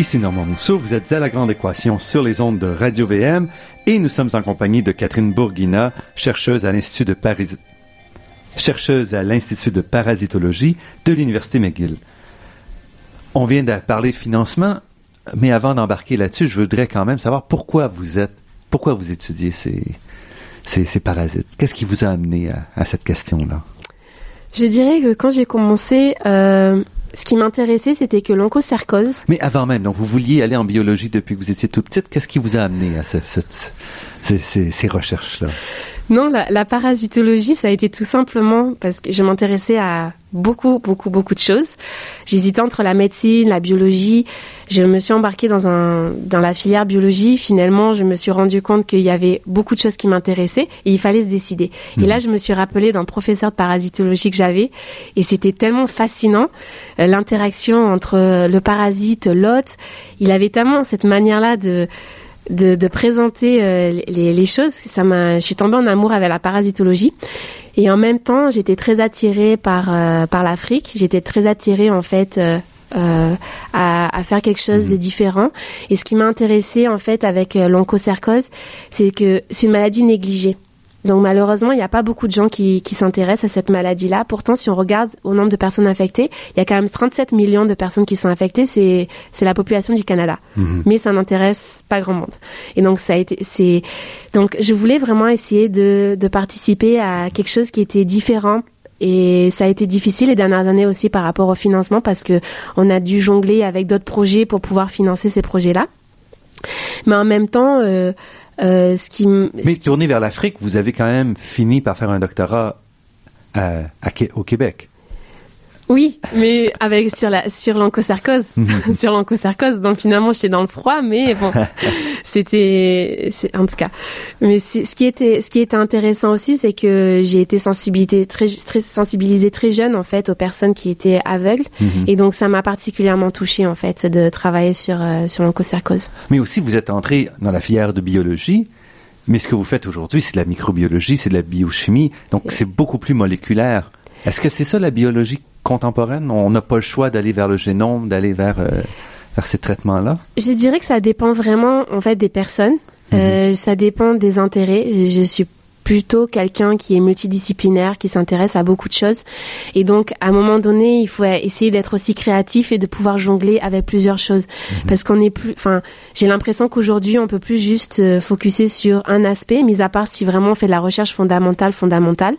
Ici Normand Mousseau, vous êtes à la grande équation sur les ondes de Radio VM et nous sommes en compagnie de Catherine Bourguina, chercheuse à l'Institut de Paris... chercheuse à l'Institut de parasitologie de l'Université McGill. On vient de parler financement, mais avant d'embarquer là-dessus, je voudrais quand même savoir pourquoi vous êtes, pourquoi vous étudiez ces, ces, parasites. Qu'est-ce qui vous a amené à, à cette question-là? Je dirais que quand j'ai commencé, euh, ce qui m'intéressait, c'était que l'onchocercose, Mais avant même, donc vous vouliez aller en biologie depuis que vous étiez tout petite. Qu'est-ce qui vous a amené à ces recherches-là? Non, la, la parasitologie, ça a été tout simplement parce que je m'intéressais à beaucoup, beaucoup, beaucoup de choses. J'hésitais entre la médecine, la biologie. Je me suis embarquée dans un dans la filière biologie. Finalement, je me suis rendu compte qu'il y avait beaucoup de choses qui m'intéressaient et il fallait se décider. Et là, je me suis rappelée d'un professeur de parasitologie que j'avais et c'était tellement fascinant euh, l'interaction entre le parasite, l'hôte. Il avait tellement cette manière-là de de, de présenter euh, les, les choses. Ça m'a, je suis tombée en amour avec la parasitologie. Et en même temps, j'étais très attirée par, euh, par l'Afrique. J'étais très attirée, en fait, euh, euh, à, à, faire quelque chose de mhm. différent. Et ce qui m'a intéressé en fait avec euh, l'onchocercose, c'est que c'est une maladie négligée. Donc malheureusement, il n'y a pas beaucoup de gens qui, qui s'intéressent à cette maladie-là. Pourtant, si on regarde au nombre de personnes infectées, il y a quand même 37 millions de personnes qui sont infectées. C'est c'est la population du Canada, mhm. mais ça n'intéresse pas grand monde. Et donc ça a été c'est donc je voulais vraiment essayer de de participer à quelque chose qui était différent et ça a été difficile les dernières années aussi par rapport au financement parce que on a dû jongler avec d'autres projets pour pouvoir financer ces projets-là. Mais en même temps, euh, euh, ce qui Mais tourner vers l'Afrique, vous avez quand même fini par faire un doctorat à, au Québec. Oui, mais avec sur la sur mhm. sur. Donc finalement, j'étais dans le froid, mais bon, c'était en tout cas. Mais ce qui était ce qui était intéressant aussi, c'est que j'ai été sensibilisée très très sensibilisée très jeune en fait aux personnes qui étaient aveugles, mhm. et donc ça m'a particulièrement touchée en fait de travailler sur euh, sur. Mais aussi, vous êtes entré dans la filière de biologie. Mais ce que vous faites aujourd'hui, c'est de la microbiologie, c'est de la biochimie, donc c'est beaucoup plus moléculaire. Est-ce que c'est ça la biologie contemporaine? On n'a pas le choix d'aller vers le génome, d'aller vers, euh, vers ces traitements-là? Je dirais que ça dépend vraiment, en fait, des personnes. Mhm. Euh, ça dépend des intérêts. Je suis plutôt quelqu'un qui est multidisciplinaire, qui s'intéresse à beaucoup de choses. Et donc, à un moment donné, il faut essayer d'être aussi créatif et de pouvoir jongler avec plusieurs choses. Mhm. Parce qu'on est plus, enfin, j'ai l'impression qu'aujourd'hui, on peut plus juste euh, focuser sur un aspect, mis à part si vraiment on fait de la recherche fondamentale, fondamentale.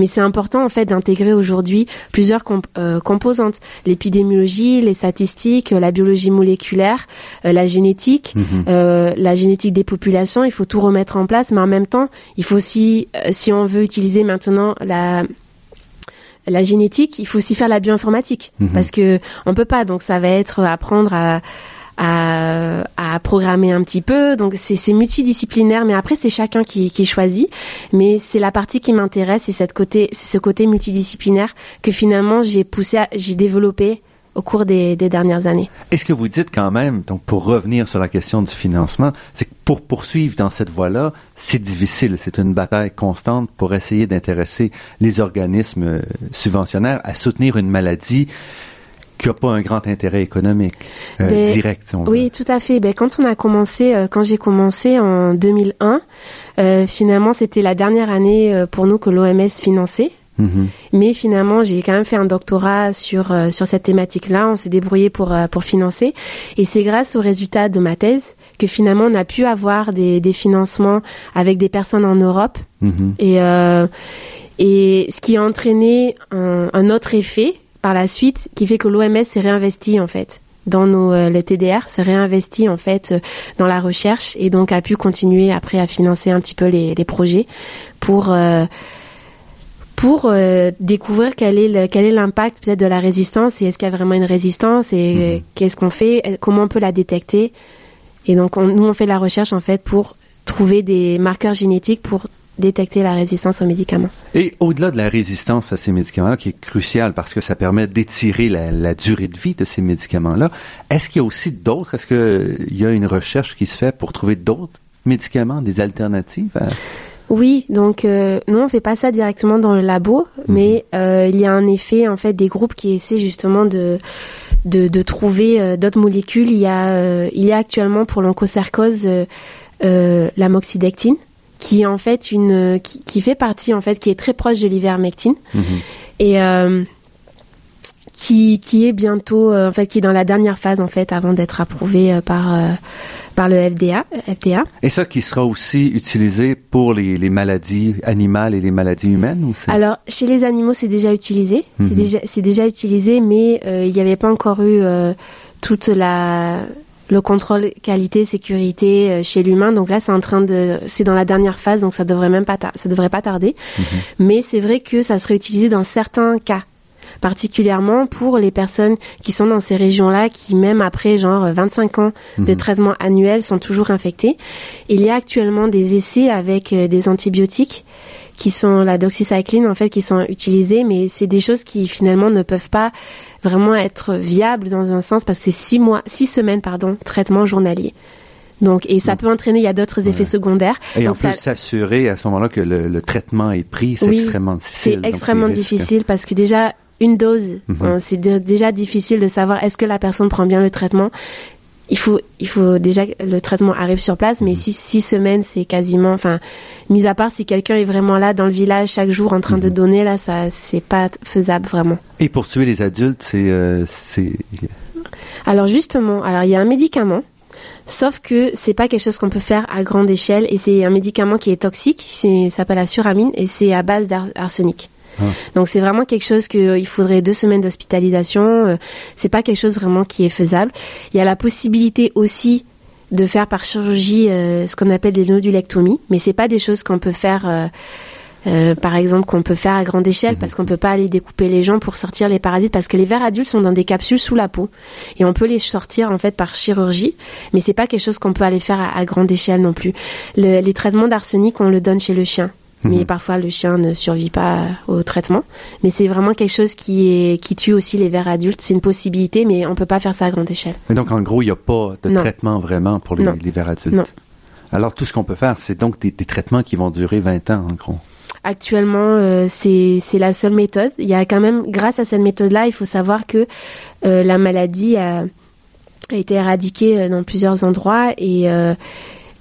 Mais c'est important, en fait, d'intégrer aujourd'hui plusieurs euh, composantes. L'épidémiologie, les statistiques, la biologie moléculaire, euh, la génétique, mhm. la génétique des populations. Il faut tout remettre en place, mais en même temps, il faut aussi euh, si, on veut utiliser maintenant la la génétique, il faut aussi faire la bioinformatique mhm. parce que on peut pas. Donc ça va être apprendre à à, programmer un petit peu. Donc c'est multidisciplinaire, mais après c'est chacun qui, qui choisit. Mais c'est la partie qui m'intéresse, c'est cette côté, c'est ce côté multidisciplinaire que finalement j'ai poussé, j'ai développé au cours des, dernières années. Est-ce que vous dites quand même, donc pour revenir sur la question du financement, c'est que pour poursuivre dans cette voie-là, c'est difficile, c'est une bataille constante pour essayer d'intéresser les organismes euh, subventionnaires à soutenir une maladie qui n'a pas un grand intérêt économique euh, ben, direct. oui, tout à fait. Ben, quand on a commencé, euh, quand j'ai commencé en 2001, finalement, c'était la dernière année pour nous que l'OMS finançait. Mm-hmm. Mais finalement, j'ai quand même fait un doctorat sur euh, sur cette thématique-là. On s'est débrouillé pour euh, pour financer, et c'est grâce aux résultats de ma thèse que finalement on a pu avoir des, des financements avec des personnes en Europe. Mm-hmm. Et euh, et ce qui a entraîné un, un, autre effet par la suite, qui fait que l'OMS s'est réinvesti en fait dans nos les TDR, s'est réinvesti en fait dans la recherche et donc a pu continuer après à financer un petit peu les, les projets pour pour euh, découvrir quel est quel est l'impact peut-être de la résistance et est-ce qu'il y a vraiment une résistance et mhm. qu'est-ce qu'on fait, comment on peut la détecter. Et donc nous on fait de la recherche en fait pour trouver des marqueurs génétiques pour détecter la résistance aux médicaments. Et au-delà de la résistance à ces médicaments-là, qui est cruciale parce que ça permet d'étirer la, la, durée de vie de ces médicaments-là, est-ce qu'il y a aussi d'autres, est-ce qu'il y a une recherche qui se fait pour trouver d'autres médicaments, des alternatives oui, donc euh, nous on fait pas ça directement dans le labo, mhm. mais euh, il y a un effet en fait des groupes qui essaient justement de de, de trouver euh, d'autres molécules. Il y a euh, il y a actuellement pour l'onchocercose euh, la moxidectine, qui est en fait une qui, qui, fait partie en fait qui est très proche de l'ivermectine mhm. et qui qui est bientôt en fait qui est dans la dernière phase en fait avant d'être approuvé par par le FDA, FDA. Et ça qui sera aussi utilisé pour les, les maladies animales et les maladies humaines ou Alors, chez les animaux, c'est déjà utilisé. C'est mhm. déjà, c'est déjà utilisé, mais euh, il n'y avait pas encore eu euh, toute la le contrôle qualité sécurité euh, chez l'humain donc là c'est en train de c'est dans la dernière phase donc ça devrait même pas ça devrait pas tarder mhm. mais c'est vrai que ça serait utilisé dans certains cas particulièrement pour les personnes qui sont dans ces régions-là, qui même après genre 25 ans de mhm. traitement annuel sont toujours infectées. Il y a actuellement des essais avec euh, des antibiotiques qui sont la doxycycline en fait qui sont utilisés mais c'est des choses qui finalement ne peuvent pas vraiment être viables dans un sens parce que c'est six mois six semaines pardon traitement journalier donc, et ça peut entraîner, il y a d'autres effets secondaires. Et on peut s'assurer à ce moment-là que le, traitement est pris, c'est extrêmement difficile. C'est extrêmement difficile parce que déjà, une dose, Mhm. c'est dé- déjà difficile de savoir est-ce que la personne prend bien le traitement. Il faut, il faut déjà que le traitement arrive sur place, mais Mhm. six, six semaines, c'est quasiment, enfin, mis à part si quelqu'un est vraiment là dans le village chaque jour en train de Mhm. donner, là, ça, c'est pas faisable vraiment. Et pour tuer les adultes, c'est euh, c'est Alors justement, alors il y a un médicament, sauf que c'est pas quelque chose qu'on peut faire à grande échelle et c'est un médicament qui est toxique, c'est ça s'appelle la suramine et c'est à base d'arsenic. Ah. Donc c'est vraiment quelque chose que euh, il faudrait deux semaines d'hospitalisation. euh, c'est pas quelque chose vraiment qui est faisable. Il y a la possibilité aussi de faire par chirurgie euh, ce qu'on appelle des nodulectomies, mais c'est pas des choses qu'on peut faire. euh, euh, par exemple, qu'on peut faire à grande échelle Mhm. parce qu'on peut pas aller découper les gens pour sortir les parasites parce que les vers adultes sont dans des capsules sous la peau et on peut les sortir en fait par chirurgie, mais c'est pas quelque chose qu'on peut aller faire à, à grande échelle non plus. Le- les traitements d'arsenic, on le donne chez le chien, mais Mhm. parfois le chien ne survit pas au traitement. Mais c'est vraiment quelque chose qui est qui tue aussi les vers adultes. C'est une possibilité, mais on peut pas faire ça à grande échelle. Et donc, en gros, il n'y a pas de Non. traitement vraiment pour les, les vers adultes. Non. Alors, tout ce qu'on peut faire, c'est donc des, des traitements qui vont durer 20 ans, en gros. Actuellement, euh, c'est c'est la seule méthode. Il y a quand même, grâce à cette méthode-là, il faut savoir que euh, la maladie a, a été éradiquée euh, dans plusieurs endroits et euh,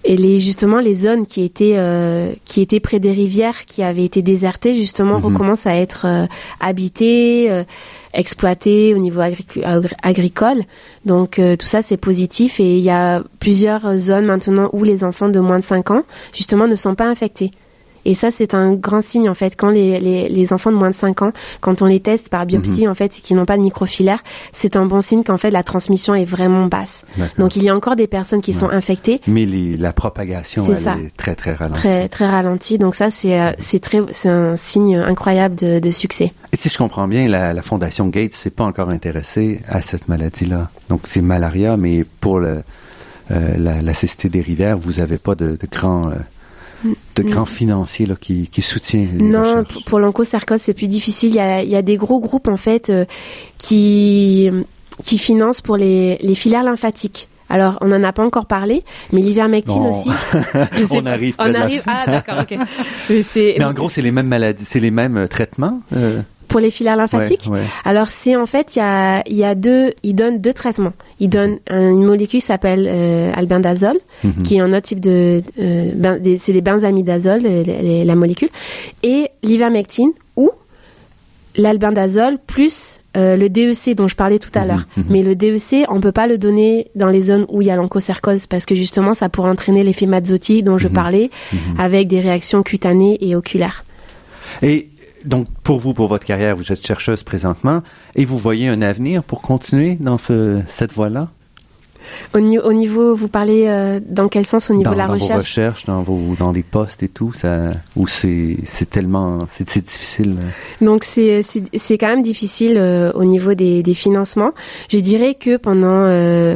et les justement les zones qui étaient euh, qui étaient près des rivières qui avaient été désertées justement Mhm. recommencent à être euh, habitées euh, exploitées au niveau agri- agricole. Donc euh, tout ça c'est positif. Et il y a plusieurs zones maintenant où les enfants de moins de 5 ans justement ne sont pas infectés et ça, c'est un grand signe, en fait. Quand les, les, les enfants de moins de 5 ans, quand on les teste par biopsie, en fait, et qui n'ont pas de microfilaire, c'est un bon signe qu'en fait, la transmission est vraiment basse. Donc, il y a encore des personnes qui sont infectées, Mais les- la propagation, C'est elle ça. est très, très ralentie. très, très ralenties. Donc, ça, c'est, euh, c'est très, c'est un signe incroyable de, de succès. Et si je comprends bien, la, la Fondation Gates s'est pas encore intéressée à cette maladie-là. Donc, c'est malaria, mais pour le, euh, la, la cécité des rivières, vous avez pas de, de grands... euh, de grands financiers là, qui, les Non, recherches. pour, pour l'onchocercose, c'est plus difficile. Il y a, il y a des gros groupes, en fait, euh, qui, qui financent pour les, les filaires lymphatiques. Alors, on n'en a pas encore parlé, mais l'ivermectine Non. aussi. Je sais On pas. arrive On arrive. Ah, d'accord, ok. Mais c'est Mais en gros, c'est les mêmes maladies, c'est les mêmes euh, traitements. euh, pour les filaires lymphatiques. ouais, ouais. Alors, c'est en fait, il y a, il y a deux, ils donnent deux traitements. Ils donnent un- une molécule qui s'appelle euh, albendazole, Mhm. qui est un autre type de, euh, ben- c'est des benzamidazoles, les- les- la molécule, et l'ivermectine ou l'albendazole plus euh, le DEC dont je parlais tout à Mhm, l'heure. mhm. Mais le DEC, on peut pas le donner dans les zones où il y a l'onchocercose parce que justement, ça pourrait entraîner l'effet Mazzotti dont je parlais, avec des réactions cutanées et oculaires. Et donc, pour vous, pour votre carrière, vous êtes chercheuse présentement, et vous voyez un avenir pour continuer dans ce, cette voie-là? Au, au niveau, vous parlez euh, dans quel sens au niveau dans, de la dans vos recherche? recherches, dans vos, dans des postes et tout, ça, ou c'est, c'est tellement, c'est, c'est difficile. euh? Donc c'est c'est c'est quand même difficile euh, au niveau des, des financements. Je dirais que pendant euh,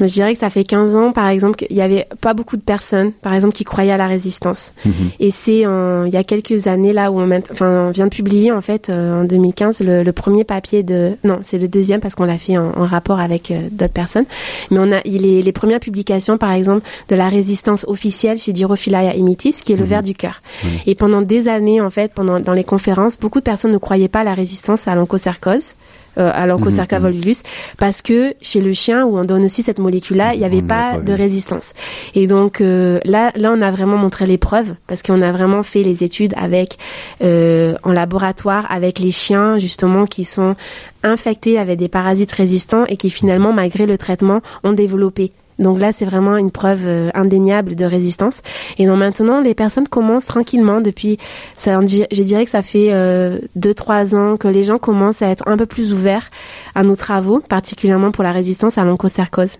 je dirais que ça fait 15 ans par exemple qu'il y avait pas beaucoup de personnes par exemple qui croyaient à la résistance. Mhm. Et c'est en- il y a quelques années là où on, met- enfin, on vient de publier en fait euh, en 2015 le, le premier papier de non c'est le deuxième parce qu'on l'a fait en, en rapport avec euh, d'autres personnes mais on a il est les premières publications par exemple de la résistance officielle chez Dirophilaia imitis qui est le Mhm. ver du cœur et pendant des années en fait pendant dans les conférences beaucoup de personnes ne croyaient pas à la résistance à l'onchocercose euh, à l'onchocerca Mhm, volvulus parce que chez le chien où on donne aussi cette molécule là il n'y avait ne pas, pas de résistance et donc euh, là, là, on a vraiment montré les preuves parce qu'on a vraiment fait les études avec euh, en laboratoire avec les chiens justement qui sont infectés avec des parasites résistants et qui finalement, malgré le traitement, ont développé. Donc là, c'est vraiment une preuve euh, indéniable de résistance. Et donc maintenant, les personnes commencent tranquillement depuis, je dirais que ça fait euh, deux trois ans que les gens commencent à être un peu plus ouverts à nos travaux, particulièrement pour la résistance à l'onchocercose.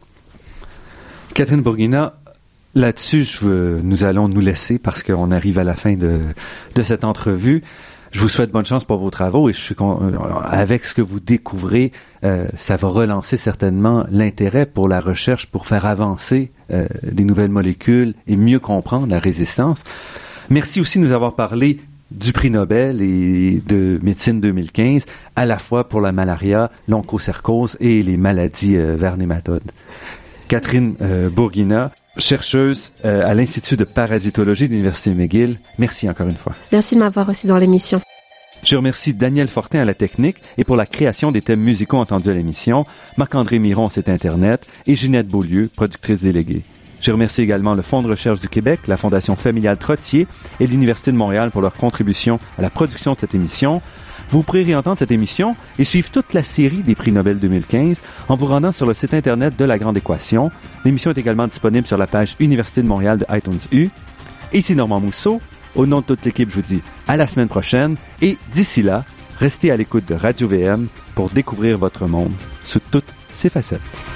Catherine Bourguina, là-dessus, nous allons nous laisser parce qu'on arrive à la fin de cette entrevue. Je vous souhaite bonne chance pour vos travaux et je suis con- euh, avec ce que vous découvrez, euh, ça va relancer certainement l'intérêt pour la recherche pour faire avancer euh, des nouvelles molécules et mieux comprendre la résistance. Merci aussi de nous avoir parlé du prix Nobel et de médecine 2015, à la fois pour la malaria, l'onchocercose et les maladies euh. Catherine euh, Bourguina, chercheuse euh, à l'Institut de parasitologie de l'Université McGill. Merci encore une fois. Merci de m'avoir aussi dans l'émission. Je remercie Daniel Fortin à la technique et pour la création des thèmes musicaux entendus à l'émission, Marc-André Miron, c'est Internet, et Ginette Beaulieu, productrice déléguée. Je remercie également le Fonds de recherche du Québec, la Fondation familiale Trottier et l'Université de Montréal pour leur contribution à la production de cette émission. Vous pourrez réentendre cette émission et suivre toute la série des prix Nobel 2015 en vous rendant sur le site Internet de La Grande Équation. L'émission est également disponible sur la page Université de Montréal de iTunes U. Ici Normand Mousseau. Au nom de toute l'équipe, je vous dis à la semaine prochaine et d'ici là, restez à l'écoute de Radio VM pour découvrir votre monde sous toutes ses facettes.